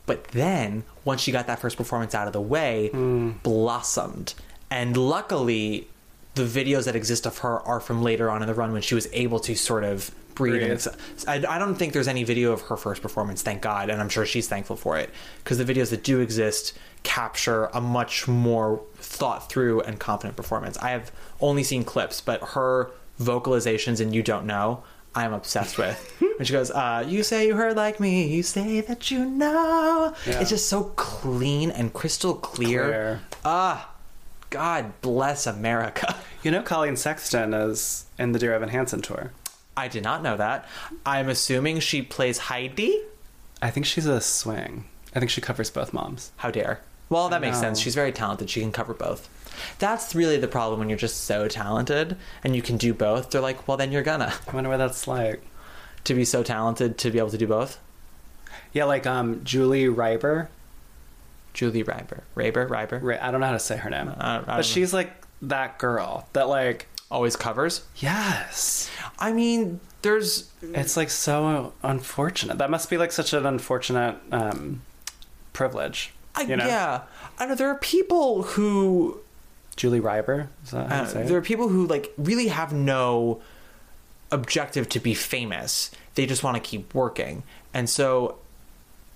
But then, once she got that first performance out of the way, hmm. blossomed. And luckily, the videos that exist of her are from later on in the run when she was able to sort of breathe. Breathe. And I, I don't think there's any video of her first performance, thank God, and I'm sure she's thankful for it. Because the videos that do exist capture a much more thought through and confident performance. I have only seen clips, but her vocalizations in You Don't Know, I'm obsessed with. [LAUGHS] when she goes, uh, You say you heard like me, you say that you know. Yeah. It's just so clean and crystal clear. Clear. Ah, God bless America. [LAUGHS] You know, Coleen Sexton is in the Dear Evan Hansen tour. I did not know that. I'm assuming she plays Heidi. I think she's a swing. I think she covers both moms. How dare. Well, that makes sense. She's very talented. She can cover both. That's really the problem when you're just so talented and you can do both. They're like, well, then you're gonna. I wonder what that's like. To be so talented to be able to do both. Yeah, like um, Julie Reiber. Julie Reiber. Reiber? Reiber? I don't know how to say her name, I don't- I don't know. but she's like that girl that like Always covers. yes. I mean, there's. It's like so unfortunate. That must be like such an unfortunate um, privilege. I, you know? Yeah. I know there are people who Julie Reiber. Is that how you Uh, say it? there are people who like really have no objective to be famous. They just want to keep working. And so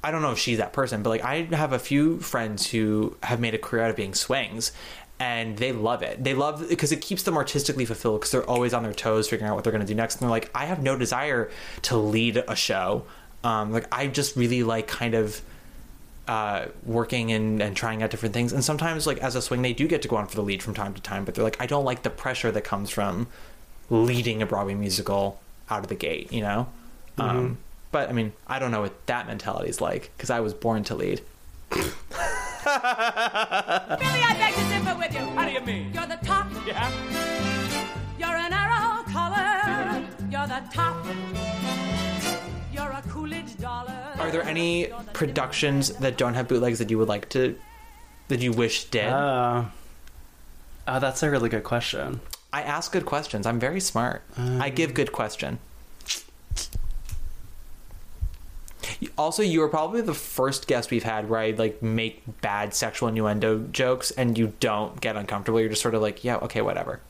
I don't know if she's that person, but like I have a few friends who have made a career out of being swings and they love it. They love because it keeps them artistically fulfilled because they're always on their toes figuring out what they're going to do next. And they're like, I have no desire to lead a show. Um, like I just really like kind of uh, working and, and trying out different things. And sometimes, like as a swing, they do get to go on for the lead from time to time. But they're like, I don't like the pressure that comes from leading a Broadway musical out of the gate. You know. Um, but I mean, I don't know what that mentality is like because I was born to lead. Billy, I beg to differ with you. How do you mean? You're the top. Yeah? You're an Arrow collar. You're the top. You're a Coolidge dollar. Are there any productions that don't have bootlegs that you would like to, that you wish did? Uh, oh, that's a really good question. I ask good questions. I'm very smart. I give good question. Also, you are probably the first guest we've had where I like make bad sexual innuendo jokes and you don't get uncomfortable. You're just sort of like, yeah, okay, whatever.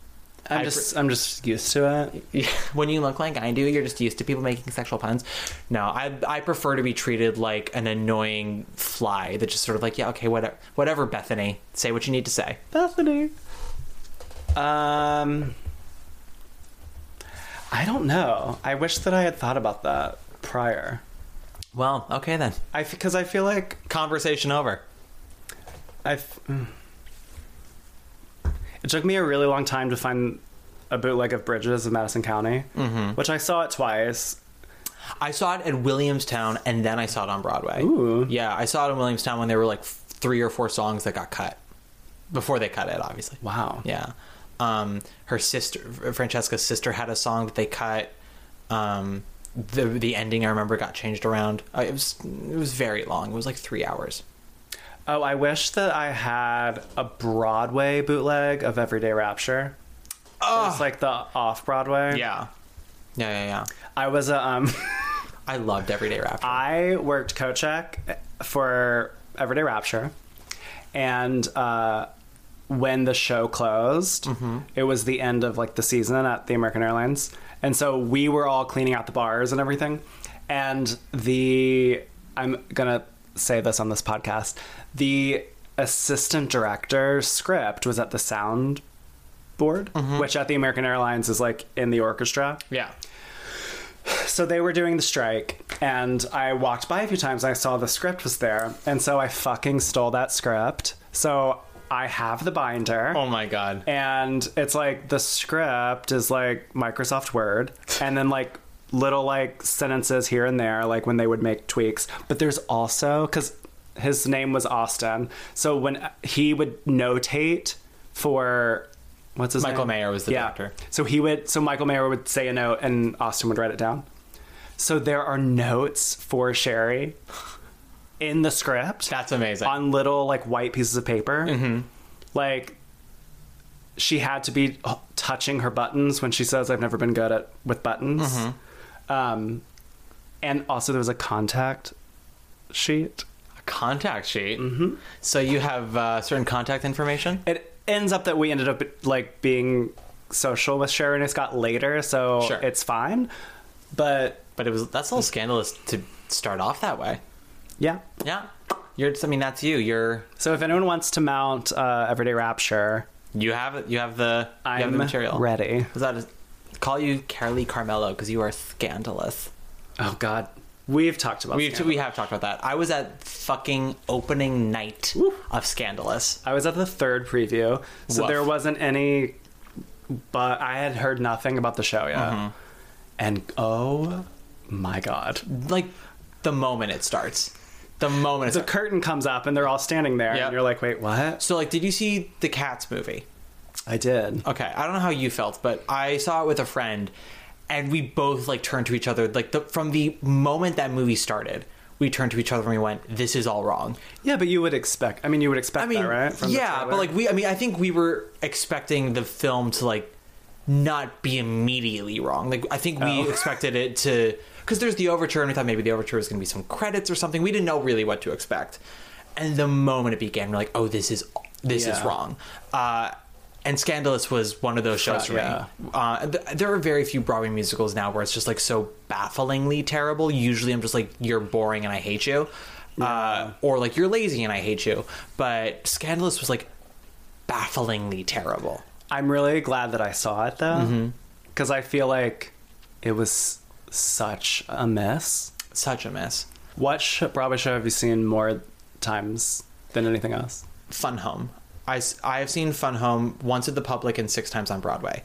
I'm I just I'm just used to it. [LAUGHS] when you look like I do, you're just used to people making sexual puns. No, I I prefer to be treated like an annoying fly that just sort of like, yeah, okay, whatever, whatever. Bethany, say what you need to say. Bethany. Um, I don't know. I wish that I had thought about that prior. Well, okay then. I because I feel like Conversation over. I. It took me a really long time to find a bootleg of Bridges of Madison County, which I saw it twice. I saw it at Williamstown and then I saw it on Broadway. Ooh. Yeah, I saw it in Williamstown when there were like three or four songs that got cut before they cut it, obviously. Wow. Yeah. Um, her sister, Francesca's sister, had a song that they cut. Um, the the ending I remember got changed around. Uh, it was it was very long. It was like three hours. Oh, I wish that I had a Broadway bootleg of Everyday Rapture. Oh. It's like the off Broadway. Yeah. Yeah, yeah, yeah. I was a um [LAUGHS] I loved Everyday Rapture. I worked coat check for Everyday Rapture, and uh, when the show closed, mm-hmm. it was the end of like the season at the American Airlines, and so we were all cleaning out the bars and everything, and the I'm gonna say this on this podcast, the assistant director script was at the sound board, mm-hmm. which at the American Airlines is like in the orchestra. yeah. So they were doing the strike, and I walked by a few times. And I saw the script was there, and so I fucking stole that script. So I have the binder, Oh my god. and it's like the script is like Microsoft Word, [LAUGHS] and then like little like sentences here and there, like when they would make tweaks. But there's also because his name was Austin, so when he would notate for what's his name? Michael name? Mayer was the yeah. director. So he would, so Michael Mayer would say a note, and Austin would write it down. So there are notes for Sherie [LAUGHS] in the script That's amazing. on little like white pieces of paper. Mm-hmm. Like she had to be touching her buttons when she says, "I've never been good at with buttons." Mm-hmm. Um, and also there was a contact sheet. A contact sheet. Mm-hmm. So you have uh, certain contact information. It ends up that we ended up like being social with Sherie and Scott later, so Sure. it's fine. But But it was that's a little scandalous to start off that way. Yeah. Yeah. You're I mean that's you. You're So if anyone wants to mount uh, Everyday Rapture, you have it you have the you have I'm the material. ready. Is that a, call you Carolee Carmelo because you are scandalous. Oh God, we've talked about. We we have talked about that. I was at fucking opening night of Scandalous. I was at the third preview, so Woof. there wasn't any. But I had heard nothing about the show yet, Mm-hmm. and oh my God, Like the moment it starts. The moment the curtain comes up and they're all standing there, Yep. and you're like, "Wait, what?" So like did you see the Cats movie? I did. Okay, I don't know how you felt, but I saw it with a friend, and we both like turned to each other. Like the, from the moment that movie started, we turned to each other and we went, "This is all wrong." Yeah, but you would expect. I mean, you would expect I mean, that, right? From the yeah, but trailer? like we, I mean, I think we were expecting the film to like not be immediately wrong. Like I think we Oh. [LAUGHS] expected it to because there's the overture, and we thought maybe the overture was going to be some credits or something. We didn't know really what to expect, and the moment it began, we're like, "Oh, this is this is wrong." Uh, and Scandalous was one of those shows for Yeah. me. Uh, th- there are very few Broadway musicals now where it's just like so bafflingly terrible. Usually, I'm just like, "You're boring and I hate you," uh, or like, "You're lazy and I hate you." But Scandalous was like bafflingly terrible. I'm really glad that I saw it though, Mm-hmm. because I feel like it was such a mess. Such a mess. What sh- Broadway show have you seen more times than anything else. Fun Home. I, I have seen Fun Home once at the public and six times on Broadway.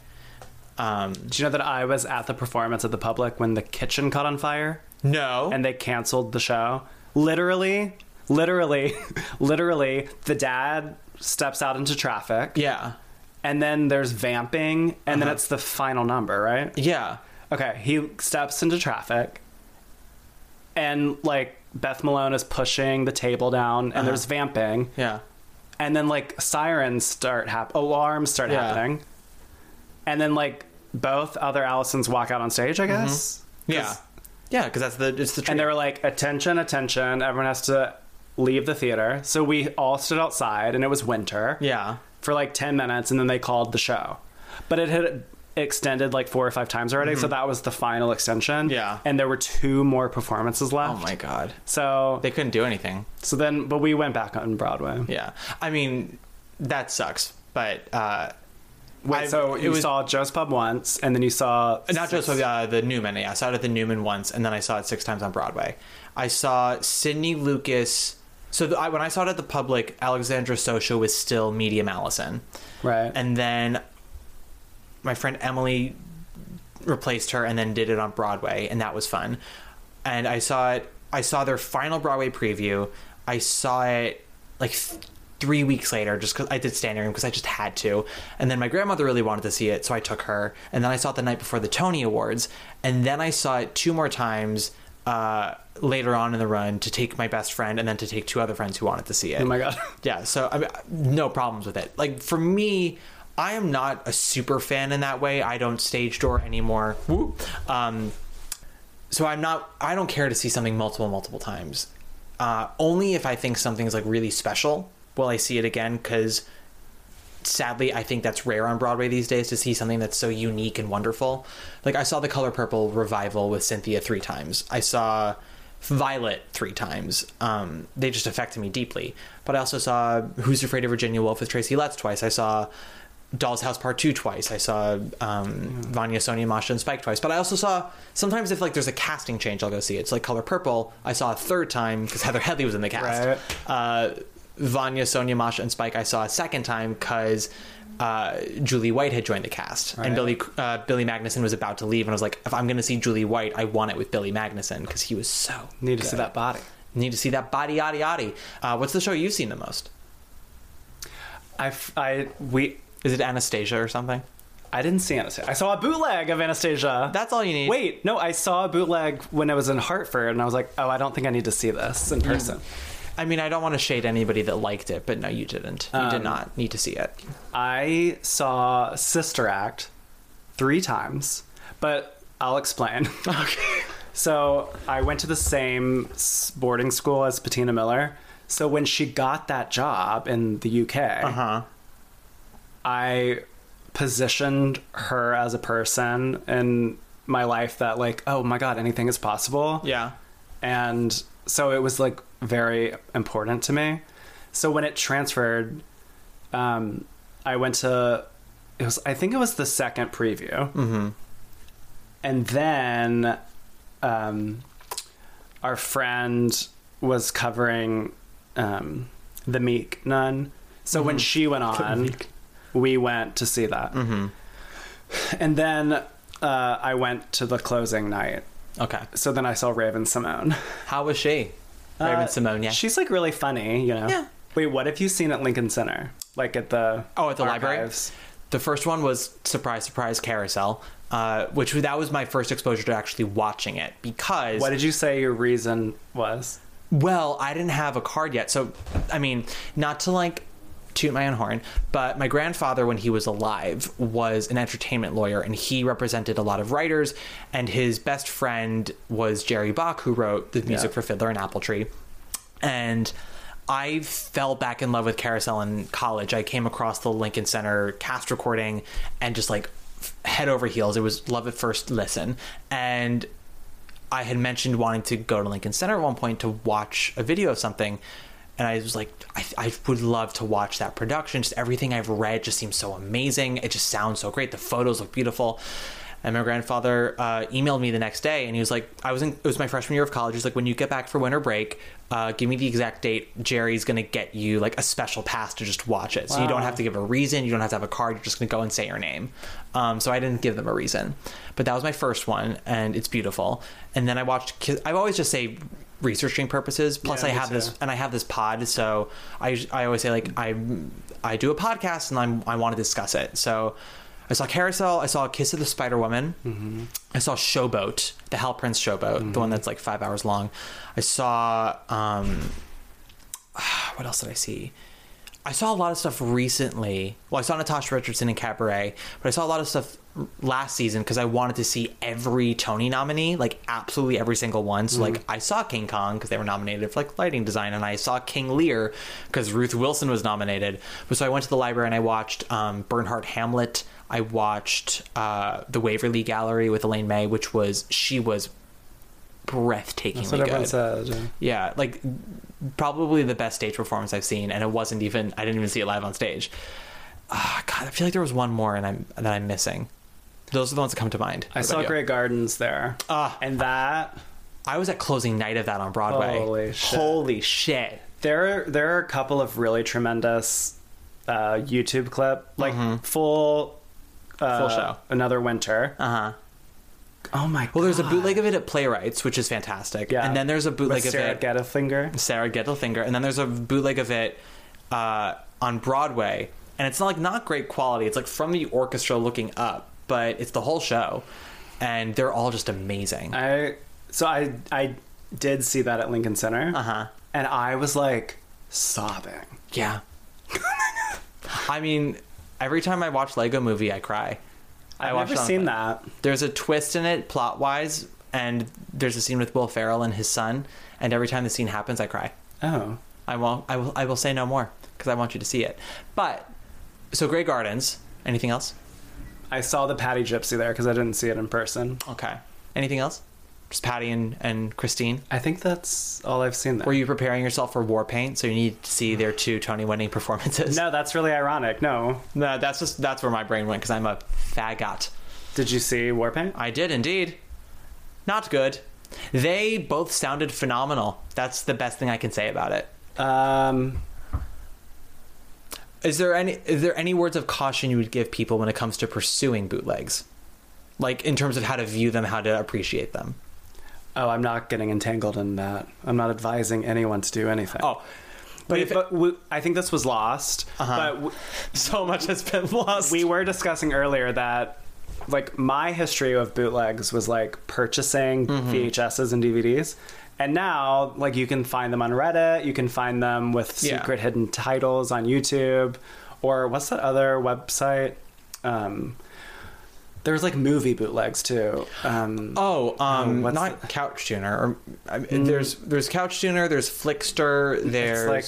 Um, Do you know that I was at the performance at the public when the kitchen caught on fire no. and they canceled the show? Literally, literally, [LAUGHS] literally, the dad steps out into traffic. yeah. And then there's vamping, and then Uh-huh. it's the final number, right? Yeah. Okay, he steps into traffic, and like Beth Malone is pushing the table down, and Uh-huh. there's vamping, Yeah. and then like sirens start hap- alarms start Yeah. happening, and then like both other Allisons walk out on stage, I guess. Mm-hmm. Yeah. Yeah, because that's the it's the and they were like, "Attention, attention! Everyone has to leave the theater." So we all stood outside, and it was winter. yeah. For like 10 minutes and then they called the show. But it had extended like four or five times already, so that was the final extension. Mm-hmm. Yeah. And there were two more performances left. Oh my god. So They couldn't do anything. so then but we went back on Broadway. Yeah. I mean, that sucks. But uh Wait, I- so you was- saw Joe's Pub once and then you saw not just with uh, the Newman. Yeah, I saw it at the Newman once, and then I saw it six times on Broadway. I saw Sydney Lucas. So the, I, when I saw it at the public, Alexandra Socha was still medium Allison, right. and then my friend Emily replaced her, and then did it on Broadway, and that was fun. And I saw it. I saw their final Broadway preview. I saw it like th- three weeks later, just because I did standing room because I just had to. And then my grandmother really wanted to see it, so I took her. And then I saw it the night before the Tony Awards, and then I saw it two more times uh, later on in the run to take my best friend, and then to take two other friends who wanted to see it. oh my god. [LAUGHS] Yeah, so I mean, no problems with it. Like for me, I am not a super fan in that way. I don't stage door anymore. Um, so I'm not. I don't care to see something multiple, multiple times. Uh, only if I think something's like really special will I see it again. Because sadly, I think that's rare on Broadway these days to see something that's so unique and wonderful. Like I saw the Color Purple revival with Cynthia three times. I saw Violet three times. Um, they just affected me deeply. But I also saw Who's Afraid of Virginia Woolf with Tracy Letts twice. I saw Doll's House Part Two twice. I saw um, Vanya, Sonia, Masha, and Spike twice. But I also saw sometimes if like there's a casting change, I'll go see it. It's like Color Purple. I saw a third time because Heather Headley was in the cast. Right. Uh, Vanya, Sonia, Masha, and Spike. I saw a second time because uh, Julie White had joined the cast, and Billy uh, Billy Magnuson was about to leave, and I was like, if I'm going to see Julie White, I want it with Billy Magnuson because he was so Need to see that body. Need to see that body, yaddy, yaddy. Uh, what's the show you've seen the most? I I we Is it Anastasia or something? I didn't see Anastasia. I saw a bootleg of Anastasia. That's all you need. Wait, no, I saw a bootleg when I was in Hartford, and I was like, oh, I don't think I need to see this in person. I mean, I don't want to shade anybody that liked it, but no, you didn't. You did Um, not need to see it. I saw Sister Act three times, but I'll explain. [LAUGHS] Okay. so I went to the same s- boarding school as Patina Miller. So when she got that job in the UK, Uh huh. I positioned her as a person in my life that like, oh my god, anything is possible. Yeah. and so it was like very important to me. So when it transferred, um, I went to it was I think it was the second preview, mm-hmm. and then um, our friend was covering um, the Meek Nun. So when she went on, we went to see that, mm-hmm. and then uh, I went to the closing night. Okay. So then I saw Raven Symoné. How was she? Raven Uh, Symoné, yeah. She's like really funny, you know. Yeah. Wait, what have you seen at Lincoln Center? Like at the Oh, at the library. The first one was surprise, surprise, carousel, uh, which that was my first exposure to actually watching it because What did you say your reason was? Well, I didn't have a card yet. So, I mean, not to like toot my own horn, but my grandfather, when he was alive, was an entertainment lawyer and he represented a lot of writers. And his best friend was Jerry Bock, who wrote the music Yeah. for Fiddler and Apple Tree. And I fell back in love with Carousel in college. I came across the Lincoln Center cast recording and just like head over heels. It was love at first listen. And I had mentioned wanting to go to Lincoln Center at one point to watch a video of something. And I was like, I, I would love to watch that production. Just everything I've read just seems so amazing. It just sounds so great. The photos look beautiful. And my grandfather uh, emailed me the next day, and he was like, "I was in. It was my freshman year of college. He's like, when you get back for winter break, uh, give me the exact date. Jerry's gonna get you like a special pass to just watch it. So you don't have to give a reason. You don't have to have a card. You're just gonna go and say your name. Um, so I didn't give them a reason, but that was my first one, and it's beautiful. And then I watched. Ki- I always just say researching purposes. Plus, Yeah, I have this and I have this pod, so I I always say like I I do a podcast and I'm, I want to discuss it. So I saw Carousel, I saw Kiss of the Spider Woman, Mm-hmm. I saw Showboat, the Hal Prince Showboat, the one that's like five hours long. I saw um, [SIGHS] what else did I see? I saw a lot of stuff recently. Well, I saw Natasha Richardson in Cabaret, but I saw a lot of stuff last season because I wanted to see every Tony nominee, like absolutely every single one. So, like, I saw King Kong because they were nominated for like lighting design, and I saw King Lear because Ruth Wilson was nominated. But so I went to the library and I watched um, Bernhardt Hamlet. I watched uh, the Waverly Gallery with Elaine May, which was she was breathtakingly That's what good. said. Yeah, like probably the best stage performance I've seen, and it wasn't even I didn't even see it live on stage. Ah, God, I feel like there was one more, and I'm that I'm missing. Those are the ones that come to mind. I saw you? Grey Gardens there. Ah. and that I was at closing night of that on Broadway. Holy shit. Holy shit! there there are a couple of really tremendous uh, YouTube clip like full uh, Mm-hmm. Full show. another winter. Uh huh. Oh my god! Well, there's a bootleg of it at Playwrights, which is fantastic. Yeah. And then there's a bootleg With of Sarah it. Gettelfinger. Sarah Gettelfinger, and then there's a bootleg of it uh, on Broadway, and it's not like not great quality. It's like from the orchestra looking up, but it's the whole show, and they're all just amazing. I so I I did see that at Lincoln Center, Uh huh. and I was like sobbing. Yeah. I mean, every time I watch Lego Movie, I cry. I I've watched never seen that. There's a twist in it plot wise, and there's a scene with Will Ferrell and his son, and every time the scene happens, I cry. Oh, I won't. I will. I will say no more because I want you to see it. But so Grey Gardens. Anything else? I saw the Patti Gypsy there because I didn't see it in person. Okay. Anything else? Just Patti and, and Christine. I think that's all I've seen there. Were you preparing yourself for War Paint? So you need to see their two Tony winning performances. No, that's really ironic. No, no, that's just that's where my brain went because I'm a faggot. did you see Warpaint? I did indeed. Not good. They both sounded phenomenal. That's the best thing I can say about it. Um, Is there any is there any words of caution you would give people when it comes to pursuing bootlegs? Like in terms of how to view them, how to appreciate them. oh, I'm not getting entangled in that. I'm not advising anyone to do anything. Oh, but, it- but we, I think this was lost. Uh-huh. But w- [LAUGHS] so much has been lost. we were discussing earlier that like my history of bootlegs was like purchasing Mm-hmm. VHSs and DVDs. And now, like, you can find them on Reddit. You can find them with Yeah. secret hidden titles on YouTube, or what's that other website? Um, there's like movie bootlegs too. Um, Oh, um, what's not Couch Tuner. Or I mean, there's there's Couch Tuner. There's Flickster. There's like-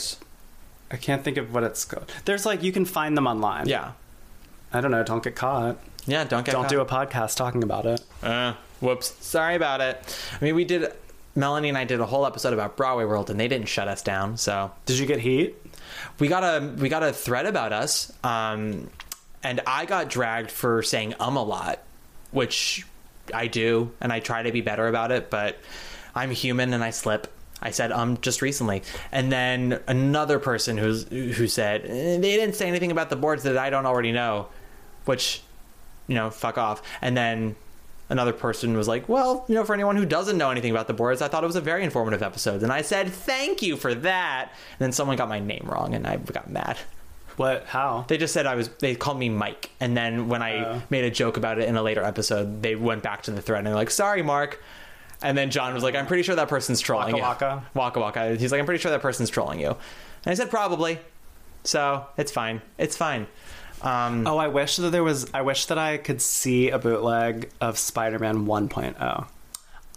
I can't think of what it's called. There's like you can find them online. yeah, I don't know. Don't get caught. yeah. Don't get don't caught. do a podcast talking about it. Uh, whoops. Sorry about it. I mean, we did. Melanie and I did a whole episode about Broadway World, and they didn't shut us down. So Did you get heat? we got a we got a thread about us, um, and I got dragged for saying um a lot, which I do, and I try to be better about it. But I'm human, and I slip. I said um just recently, and then another person who's who said "Eh, they didn't say anything about the boards that I don't already know, which you know fuck off. And then another person was like, well, you know, for anyone who doesn't know anything about the boards, I thought it was a very informative episode. And I said, thank you for that. And then someone got my name wrong and I got mad. What? How? They just said I was, they called me Mike. And then when I Oh. made a joke about it in a later episode, they went back to the thread and they're like, sorry, Mark. And then John was like, I'm pretty sure that person's trolling Waka you. Waka Waka. He's like, I'm pretty sure that person's trolling you. And I said, probably. So it's fine. It's fine. Um, Oh, I wish that there was. I wish that I could see a bootleg of Spider-Man 1.0.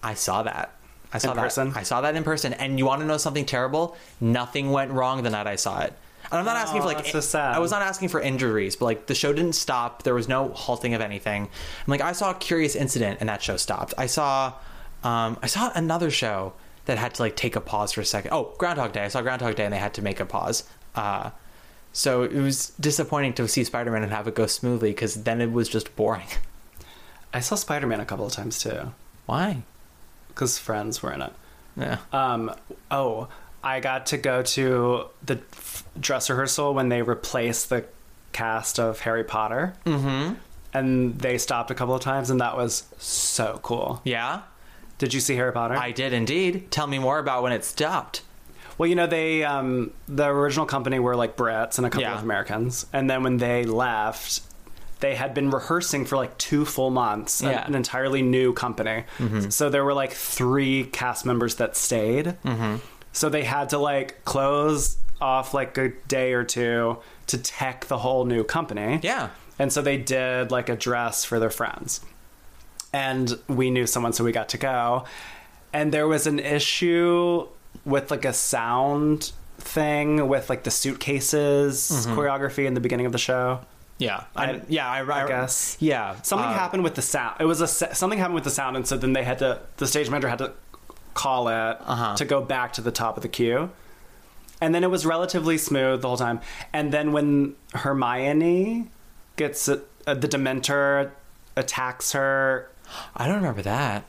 I saw that. I saw that In that. person? I saw that in person. And you want to know something terrible? Nothing went wrong the night I saw it. And I'm not asking for like that's so sad. I was not asking for injuries, but like the show didn't stop. There was no halting of anything. I'm like I saw a curious incident and that show stopped. I saw um I saw another show that had to like take a pause for a second. Oh, Groundhog Day. I saw Groundhog Day and they had to make a pause. Uh so it was disappointing to see Spider-Man and have it go smoothly because then it was just boring. [LAUGHS] I saw Spider Man a couple of times too, Why? because friends were in it. Yeah. Um, oh, I got to go to the dress rehearsal when they replaced the cast of Harry Potter. Mm-hmm. And they stopped a couple of times, and that was so cool. yeah. Did you see Harry Potter? I did indeed. Tell me more about when it stopped. Well, you know, they um, the original company were like Brits and a couple Yeah. of Americans, and then when they left, they had been rehearsing for like two full months. an- Yeah. Mm-hmm. An, entirely new company, so there were like three cast members that stayed. Mm-hmm. So they had to like close off like a day or two to tech the whole new company. Yeah. And so they did like a dress for their friends. And we knew someone, so we got to go. And there was an issue with like a sound thing with like the suitcases choreography in the beginning of the show. Yeah. I- I, yeah. I, I, I guess. Yeah. Something uh, happened with the sound. It was a something happened with the sound, and so then they had to. The stage manager had to call it Uh-huh. to go back to the top of the cue, and then it was relatively smooth the whole time. And then when Hermione gets uh, the Dementor attacks her, I don't remember that.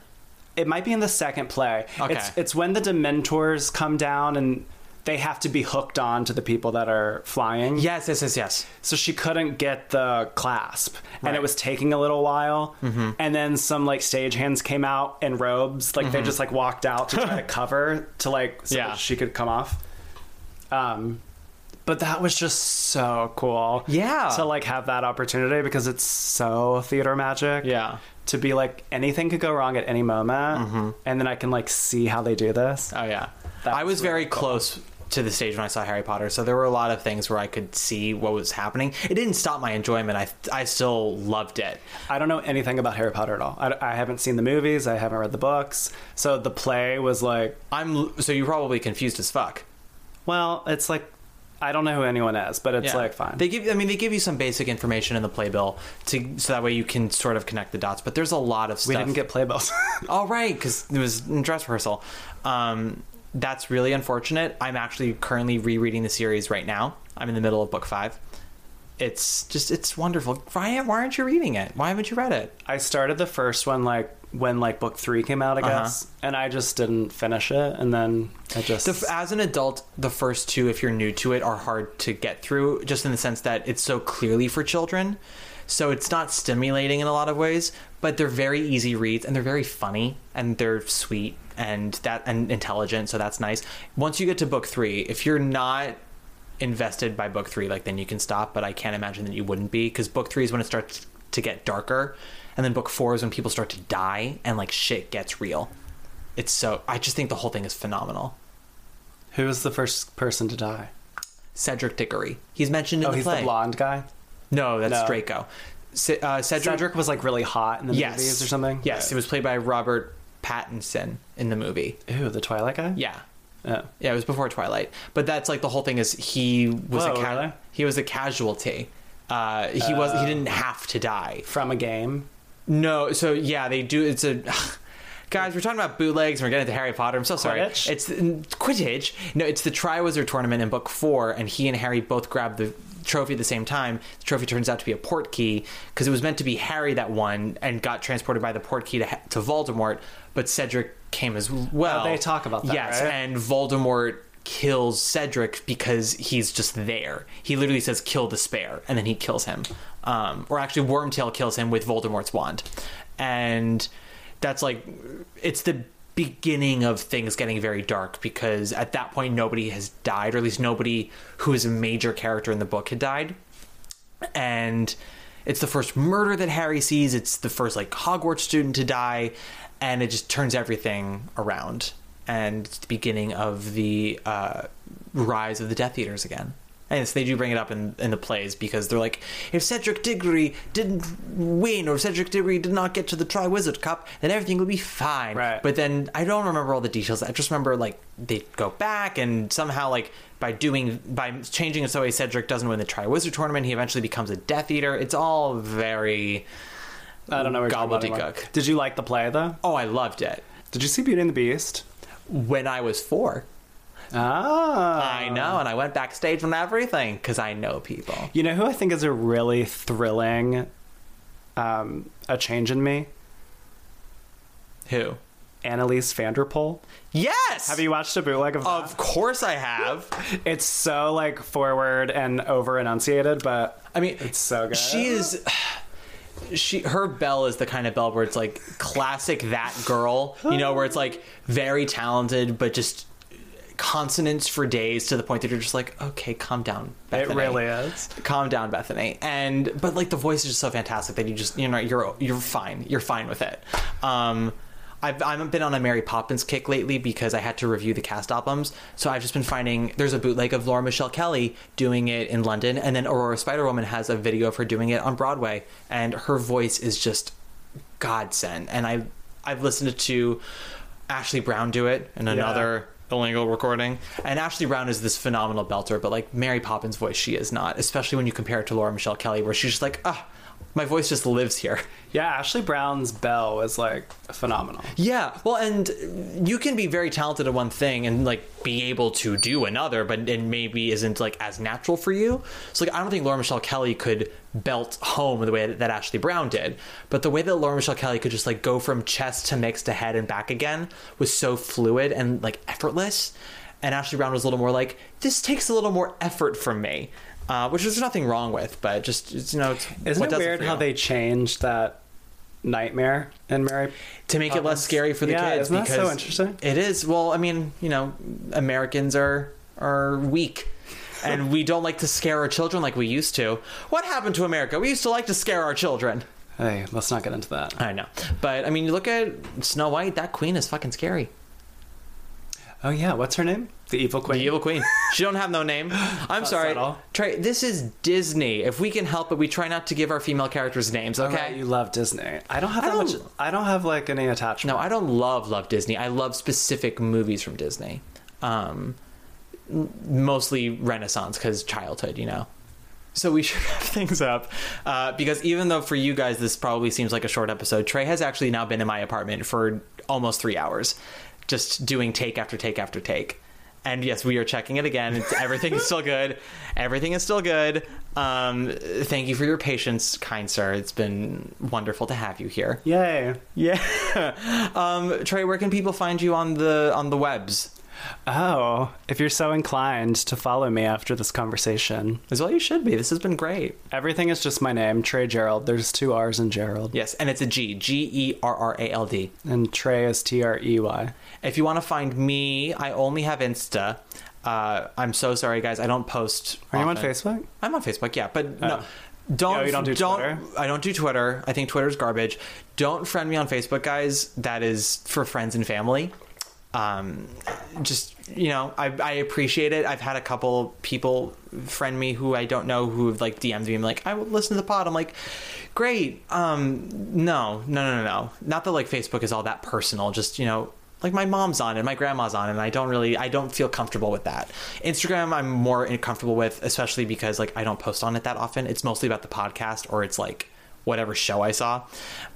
It might be in the second play. Okay. It's it's when the Dementors come down and. They have to be hooked on to the people that are flying. Yes. Yes. Yes. Yes. So she couldn't get the clasp, and it was taking a little while. And then some like stagehands came out in robes, like they just like walked out to try to [LAUGHS] cover to like so Yeah. she could come off. Um, but that was just so cool. Yeah. to like have that opportunity because it's so theater magic. Yeah. To be like anything could go wrong at any moment, mm-hmm. and then I can like see how they do this. Oh yeah. That I was was very really cool. close to the stage when I saw Harry Potter, so there were a lot of things where I could see what was happening. It didn't stop my enjoyment. I I still loved it. I don't know anything about Harry Potter at all. I, I haven't seen the movies. I haven't read the books. So the play was like, I'm so you're probably confused as fuck. well, it's like I don't know who anyone is, but it's Yeah. like fine. They give I mean they give you some basic information in the playbill to so that way you can sort of connect the dots. But there's a lot of stuff. we didn't get playbills. [LAUGHS] all right because it was in dress rehearsal. Um, that's really unfortunate. I'm actually currently rereading the series right now. I'm in the middle of book five. It's just it's wonderful. Why why aren't you reading it? Why haven't you read it? I started the first one like when like book three came out, I Uh-huh. guess, and I just didn't finish it, and then I just The, as an adult, the first two, if you're new to it, are hard to get through, just in the sense that it's so clearly for children. So it's not stimulating in a lot of ways, but they're very easy reads and they're very funny and they're sweet and that and intelligent. So that's nice. Once you get to book three, if you're not invested by book three, like then you can stop. But I can't imagine that you wouldn't be because book three is when it starts to get darker, and then book four is when people start to die and like shit gets real. It's so I just think the whole thing is phenomenal. who was the first person to die? Cedric Diggory. He's mentioned in Oh, the he's play. the blonde guy. No, that's No. Draco. C- uh, Cedric, Cedric was like really hot in the yes, movies or something. Yes, it was played by Robert Pattinson in the movie. Ooh, the Twilight guy. Yeah, Oh. yeah, it was before Twilight. But that's like the whole thing is he was Whoa, a ca- really? he was a casualty. Uh, he was he didn't have to die. From a game. No, so yeah, they do. It's a [SIGHS] guys. We're talking about bootlegs. and We're getting to Harry Potter. I'm so sorry. Quidditch? It's Quidditch. No, it's the Triwizard Tournament in Book Four, and he and Harry both grab the trophy at the same time. The trophy turns out to be a Portkey because it was meant to be Harry that won and got transported by the Portkey to, to Voldemort, but Cedric came as well. Oh, they talk about that, Yes, right? and Voldemort kills Cedric because he's just there. He literally says "kill the spare," and then he kills him. Um, or actually, Wormtail kills him with Voldemort's wand, and that's like it's the beginning of things getting very dark because at that point nobody has died, or at least nobody who is a major character in the book had died, and it's the first murder that Harry sees. It's the first like Hogwarts student to die, and it just turns everything around. And it's the beginning of the uh, rise of the Death Eaters again. And yes, they do bring it up in, in the plays because they're like, if Cedric Diggory didn't win or if Cedric Diggory did not get to the Triwizard Cup, then everything would be fine. Right. But then I don't remember all the details. I just remember like they go back and somehow like by doing by changing it so Cedric doesn't win the Triwizard tournament, he eventually becomes a Death Eater. It's all very I don't know. What you're talking about Gobbledygook. Did you like the play though? oh, I loved it Did you see Beauty and the Beast? when I was four. Ah, I know, and I went backstage and everything because I know people. You know who I think is a really thrilling, um, a change in me Who? Anneliese van der Pol. Yes. Have you watched a bootleg of that? Of course I have. [LAUGHS] It's so like forward and over enunciated, but I mean, it's so good. She is. She her bell is the kind of bell where it's like classic that girl, you know, where it's like very talented but just consonants for days to the point that you're just like, okay, calm down. It really is. calm down, Bethany. And but like the voice is just so fantastic that you just you know you're you're fine. You're fine with it. Um, I've I've been on a Mary Poppins kick lately because I had to review the cast albums. So I've just been finding there's a bootleg of Laura Michelle Kelly doing it in London, and then Aurora Spider Woman has a video of her doing it on Broadway, and her voice is just godsend. And I I've listened to Ashley Brown do it in another illegal recording. And Ashley Brown is this phenomenal belter, but like Mary Poppins' voice, she is not, especially when you compare it to Laura Michelle Kelly, where she's just like, ah, my voice just lives here. Yeah, Ashley Brown's bell is like phenomenal. Yeah, well, and you can be very talented at one thing and like be able to do another, but it maybe isn't like as natural for you. So like, I don't think Laura Michelle Kelly could belt home the way that, that Ashley Brown did, but the way that Laura Michelle Kelly could just like go from chest to mix to head and back again was so fluid and like effortless. And Ashley Brown was a little more like, this takes a little more effort from me. Uh, which there's nothing wrong with, but just it's, you know, it's, Isn't it weird how they changed that nightmare in Mary? to make it less scary for the Yeah, kids. isn't that so interesting? It is. Well, I mean, you know, Americans are are weak. And we don't like to scare our children like we used to. What happened to America? We used to like to scare our children. Hey, let's not get into that. I know. But I mean, you look at Snow White, that queen is fucking scary. Oh yeah, what's her name? The evil queen. The evil queen. She don't have no name. [GASPS] I'm sorry. subtle. Trey, this is Disney. If we can help it, we try not to give our female characters names, okay? right, you love Disney. I don't have I that don't- much. I don't have like any attachment. No, I don't love love Disney. I love specific movies from Disney. Um, mostly Renaissance because childhood, you know. So we [LAUGHS] should wrap things up uh, because even though for you guys this probably seems like a short episode, Trey has actually now been in my apartment for almost three hours, just doing take after take after take. And yes, we are checking it again. It's, everything is still good. Everything is still good. Um, thank you for your patience, kind sir. It's been wonderful to have you here. Yay. Yeah. [LAUGHS] um, Trey, where can people find you on the on the webs? Oh, if you're so inclined to follow me after this conversation, As well, you should be. This has been great. everything is just my name, Trey Gerald. There's two R's in Gerald, Yes, and it's a G. G E R R A L D. and Trey is T R E Y. If you want to find me, I only have Insta. Uh, I'm so sorry, guys. I don't post. Are you on. Facebook? I'm on Facebook, yeah, but no. Oh. Don't Oh, you don't do Twitter? I don't do Twitter. I think Twitter's garbage. Don't friend me on Facebook, guys. That is for friends and family. Um, just you know, I, I appreciate it. I've had a couple people friend me who I don't know who have like DM'd me and like I will listen to the pod. I'm like, great. Um, no, no, no, no, no. Not that like Facebook is all that personal. Just you know, like my mom's on it, my grandma's on and I don't really, I don't feel comfortable with that. Instagram, I'm more comfortable with, especially because like I don't post on it that often. It's mostly about the podcast or it's like whatever show I saw.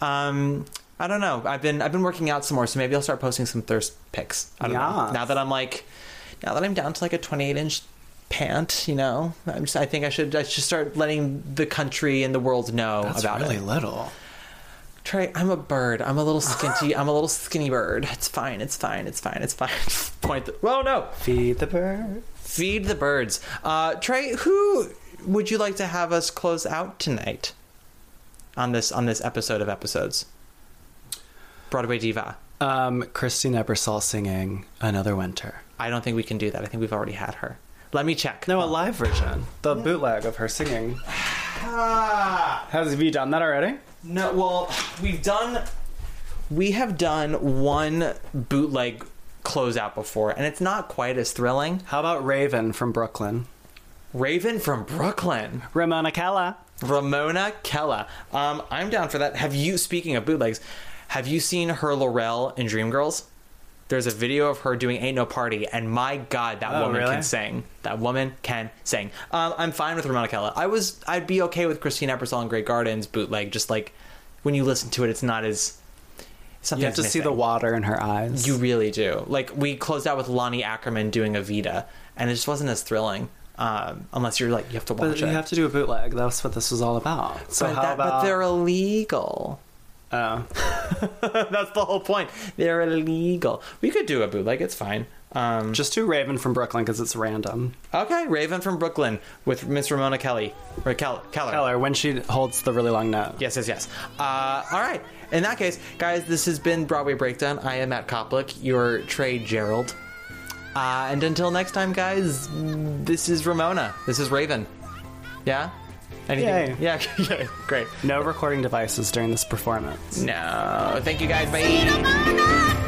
Um, I don't know. I've been I've been working out some more, so maybe I'll start posting some thirst pics. I don't know. Now that I'm like, now that I'm down to like a 28 inch pant, you know, I'm just, I think I should I should start letting the country and the world know That's about really it. little. Trey, I'm a bird. I'm a little skinty. I'm a little skinny bird. It's fine. It's fine. It's fine. It's fine. [LAUGHS] Point. The, oh no! Feed the bird. Feed the birds. Uh, Trey, who would you like to have us close out tonight on this on this episode of episodes? Broadway diva. Um, Christine Ebersole singing "Another Winter." I don't think we can do that. I think we've already had her. Let me check. No, a live version. The bootleg of her singing. [SIGHS] Has have you done that already? no. Well, we've done. We have done one bootleg closeout before, and it's not quite as thrilling. How about Raven from Brooklyn? Raven from Brooklyn. Ramona Keller. Ramona Keller. Um, I'm down for that. Have you, speaking of bootlegs, have you seen her Lorrell in Dreamgirls? There's a video of her doing Ain't No Party, and my God, that Oh, woman really? can sing. That woman can sing. Um, I'm fine with Ramona Keller. I was, I'd be okay with Christine Ebersole and Grey Gardens bootleg. Just like when you listen to it, it's not as. You have to see the water in her eyes. You really do. Like we closed out with Loni Ackerman doing Evita, and it just wasn't as thrilling. Um, unless you're like you have to watch but you it. have to do a bootleg. That's what this was all about. So but, how that- about but they're illegal. Oh. [LAUGHS] That's the whole point. They're illegal. We could do a bootleg. It's fine. Um, Just do Raven from Brooklyn because it's random. okay, Raven from Brooklyn with Miss Ramona Kelly or Kel- Keller. Keller, when she holds the really long note. Yes, yes, yes. Uh, all right. In that case, guys, this has been Broadway Breakdown. I am Matt Koplik, your Trey Gerald. Uh, and until next time, guys, this is Ramona. This is Raven. Yeah? Anything? Yay. [LAUGHS] Yeah, [LAUGHS] yeah, great. No recording devices during this performance. No. Thank you, guys. Bye.